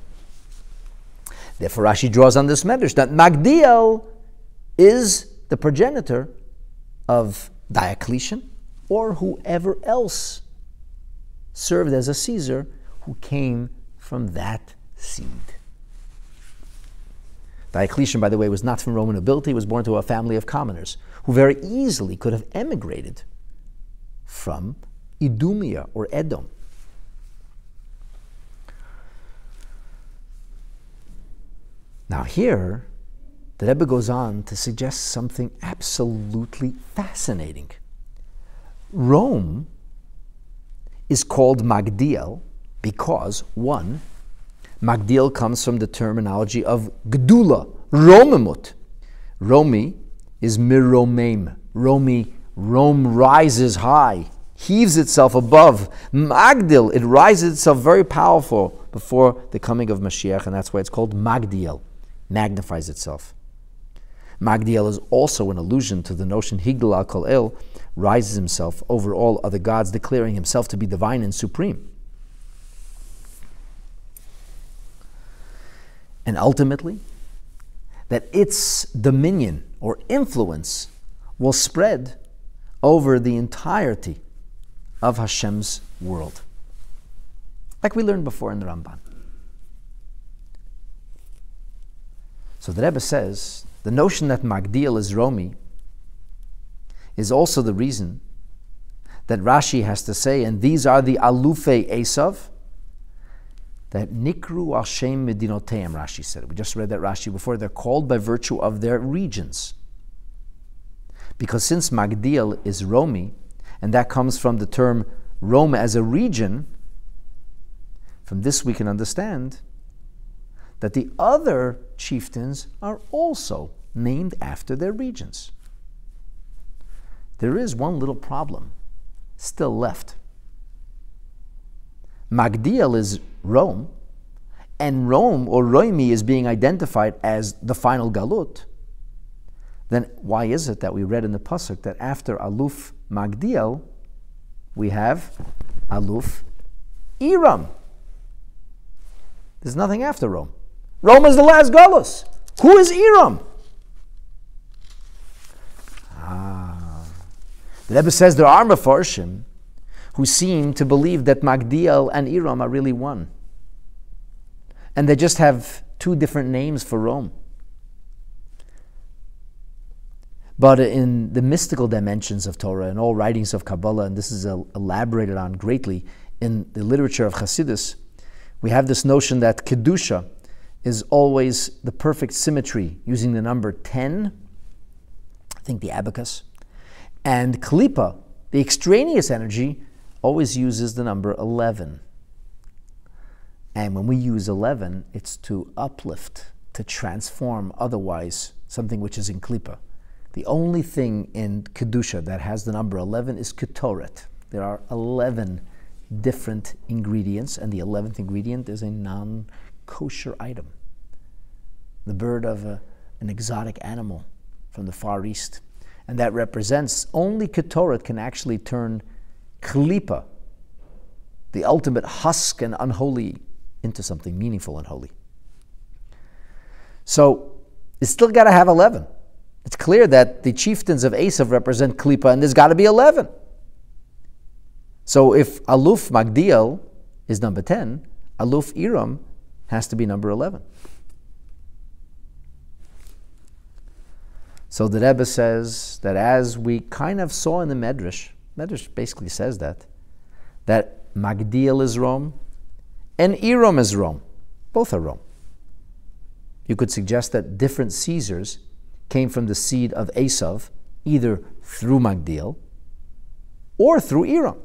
Therefore, Rashi draws on this medrash that Magdiel is the progenitor of Diocletian or whoever else served as a Caesar who came from that seed. Diocletian, by the way, was not from Roman nobility, he was born to a family of commoners who very easily could have emigrated from Idumea or Edom. Now, here, the Rebbe goes on to suggest something absolutely fascinating. Rome is called Magdiel because, one, Magdiel comes from the terminology of Gdula, Romemut. Romi is Miromem. Romi, Rome rises high, heaves itself above. Magdil, it rises itself very powerful before the coming of Mashiach, and that's why it's called Magdiel, magnifies itself. Magdiel is also an allusion to the notion Higdal al Kol El, rises himself over all other gods, declaring himself to be divine and supreme. And ultimately, that its dominion or influence will spread over the entirety of Hashem's world. Like we learned before in the Ramban. So the Rebbe says the notion that Magdil is Romi is also the reason that Rashi has to say, and these are the Alufe Esav, that Nikru Hashem Medinoteim, Rashi said. We just read that Rashi before. They're called by virtue of their regions. Because since Magdil is Romi, and that comes from the term Rome as a region, from this we can understand that the other chieftains are also named after their regions. There is one little problem still left. Magdiel is Rome, and Rome or Roimi is being identified as the final Galut. Then why is it that we read in the pasuk that after Aluf Magdiel we have Aluf Iram? There's nothing after Rome. Rome is the last Galus. Who is Iram? Ah, the Rebbe says there are Mefarshim who seem to believe that Magdiel and Iram are really one. And they just have two different names for Rome. But in the mystical dimensions of Torah and all writings of Kabbalah, and this is elaborated on greatly in the literature of Hasidus, we have this notion that Kedusha is always the perfect symmetry using the number 10, I think the abacus, and Kalipa, the extraneous energy, always uses the number 11. And when we use 11, it's to uplift, to transform otherwise something which is in Klipa. The only thing in Kedusha that has the number 11 is Ketoret. There are 11 different ingredients, and the 11th ingredient is a non kosher item. The bird of a, an exotic animal from the Far East and that represents only Ketoret can actually turn Klipa, the ultimate husk and unholy, into something meaningful and holy. So it's still got to have 11. It's clear that the chieftains of Esav represent Klipa, and there's got to be 11. So if Aluf Magdiel is number 10, Aluf Iram has to be number 11. So the Rebbe says that as we kind of saw in the Medrash, Medrash basically says that, that Magdiel is Rome, and Erom is Rome. Both are Rome. You could suggest that different Caesars came from the seed of Esav, either through Magdiel or through Erom.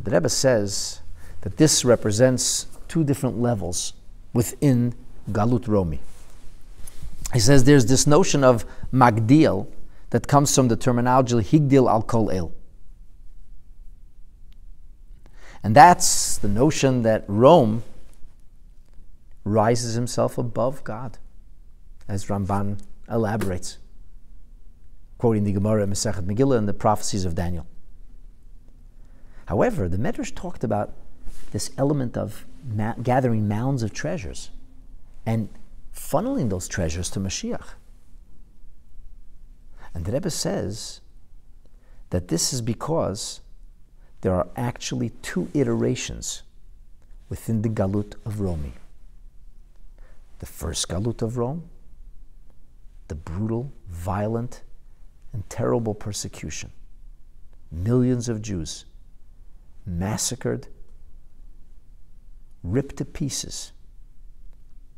The Rebbe says that this represents two different levels within Galut Romi. He says there's this notion of Magdil that comes from the terminology Higdil al Kol El. And that's the notion that Rome rises himself above God, as Ramban elaborates, quoting the Gemara in Masechet Megillah and the prophecies of Daniel. However, the Medrash talked about this element of ma- gathering mounds of treasures and funneling those treasures to Mashiach. And the Rebbe says that this is because there are actually two iterations within the Galut of Romi. The first Galut of Rome, the brutal, violent, and terrible persecution. Millions of Jews massacred, ripped to pieces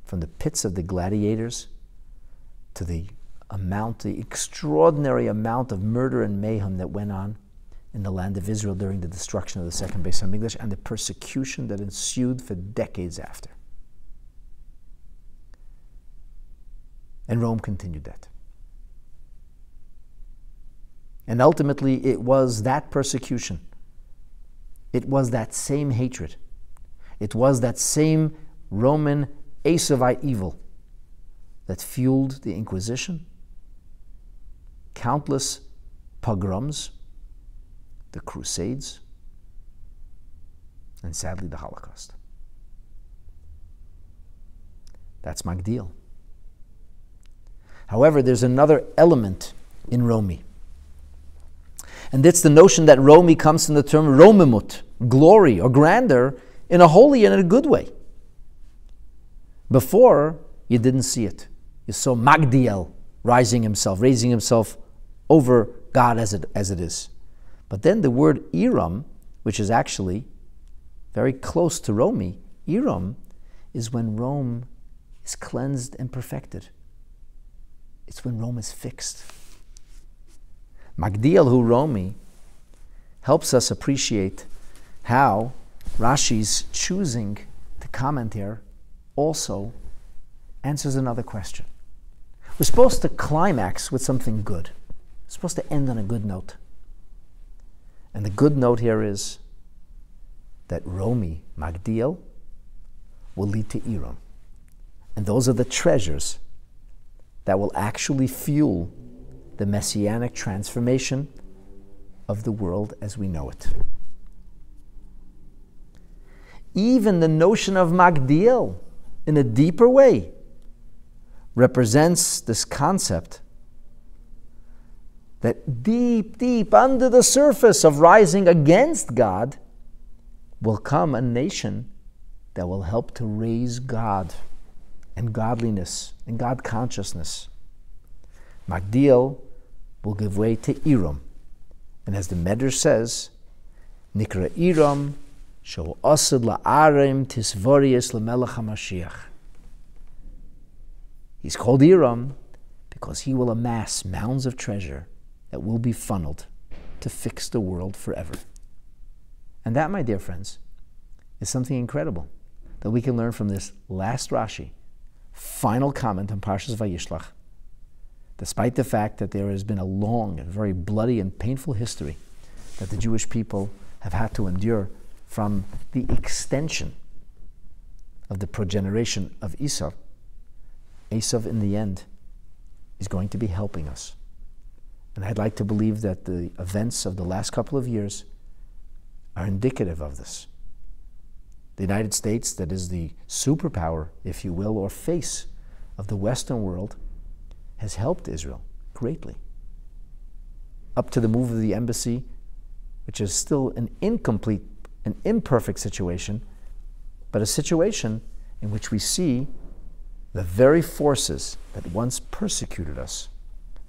from the pits of the gladiators to the amount, the extraordinary amount of murder and mayhem that went on in the land of Israel during the destruction of the second Beis Hamikdash and the persecution that ensued for decades after. And Rome continued that. And ultimately, it was that persecution, it was that same hatred, it was that same Roman Esavite evil that fueled the Inquisition, countless pogroms, the Crusades, and sadly the Holocaust. That's Magdiel. However, there's another element in Romi. And it's the notion that Romi comes from the term Romimut, glory or grandeur, in a holy and in a good way. Before, you didn't see it. You saw Magdiel rising himself, raising himself over God as it, as it is. But then the word Iram, which is actually very close to Romi, Iram is when Rome is cleansed and perfected. It's when Rome is fixed. Magdiel Hu Romi helps us appreciate how Rashi's choosing to comment here also answers another question. We're supposed to climax with something good. We're supposed to end on a good note. And the good note here is that Romi, Magdiel, will lead to Iram. And those are the treasures that will actually fuel the messianic transformation of the world as we know it. Even the notion of Magdiel, in a deeper way, represents this concept that deep, deep under the surface of rising against God will come a nation that will help to raise God and godliness and God consciousness. Magdiel will give way to Iram. And as the Medrash says, Nikra Iram, He's called Iram because he will amass mounds of treasure that will be funneled to fix the world forever. And that, my dear friends, is something incredible that we can learn from this last Rashi final comment on Parshas Vayishlach, despite the fact that there has been a long and very bloody and painful history that the Jewish people have had to endure from the extension of the progeneration of Esau, Esav in the end is going to be helping us. And I'd like to believe that the events of the last couple of years are indicative of this. The United States, that is the superpower, if you will, or face of the Western world, has helped Israel greatly. Up to the move of the embassy, which is still an incomplete, an imperfect situation, but a situation in which we see the very forces that once persecuted us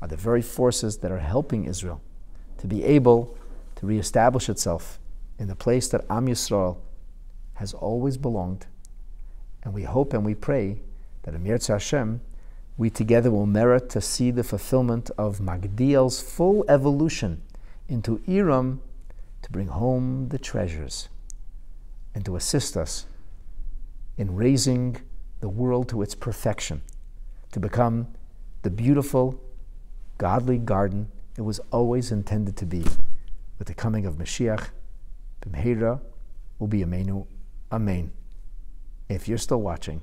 are the very forces that are helping Israel to be able to reestablish itself in the place that Am Yisrael has always belonged. And we hope and we pray that Amir Hashem, we together will merit to see the fulfillment of Magdiel's full evolution into Iram to bring home the treasures and to assist us in raising the world to its perfection, to become the beautiful, godly garden it was always intended to be with the coming of Mashiach, B'mheira, Ubi Amenu, Amen. If you're still watching,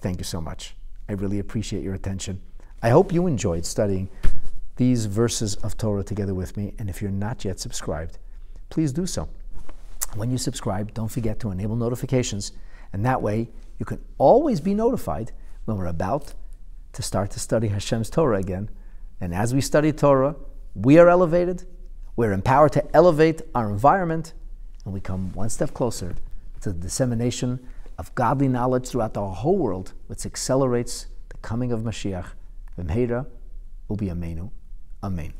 thank you so much. I really appreciate your attention. I hope you enjoyed studying these verses of Torah together with me. And if you're not yet subscribed, please do so. When you subscribe, don't forget to enable notifications, and that way you can always be notified when we're about to start to study Hashem's Torah again. And as we study Torah, we are elevated, we're empowered to elevate our environment, and we come one step closer to the dissemination of godly knowledge throughout the whole world, which accelerates the coming of Mashiach. V'mheira ubi amenu. Amen.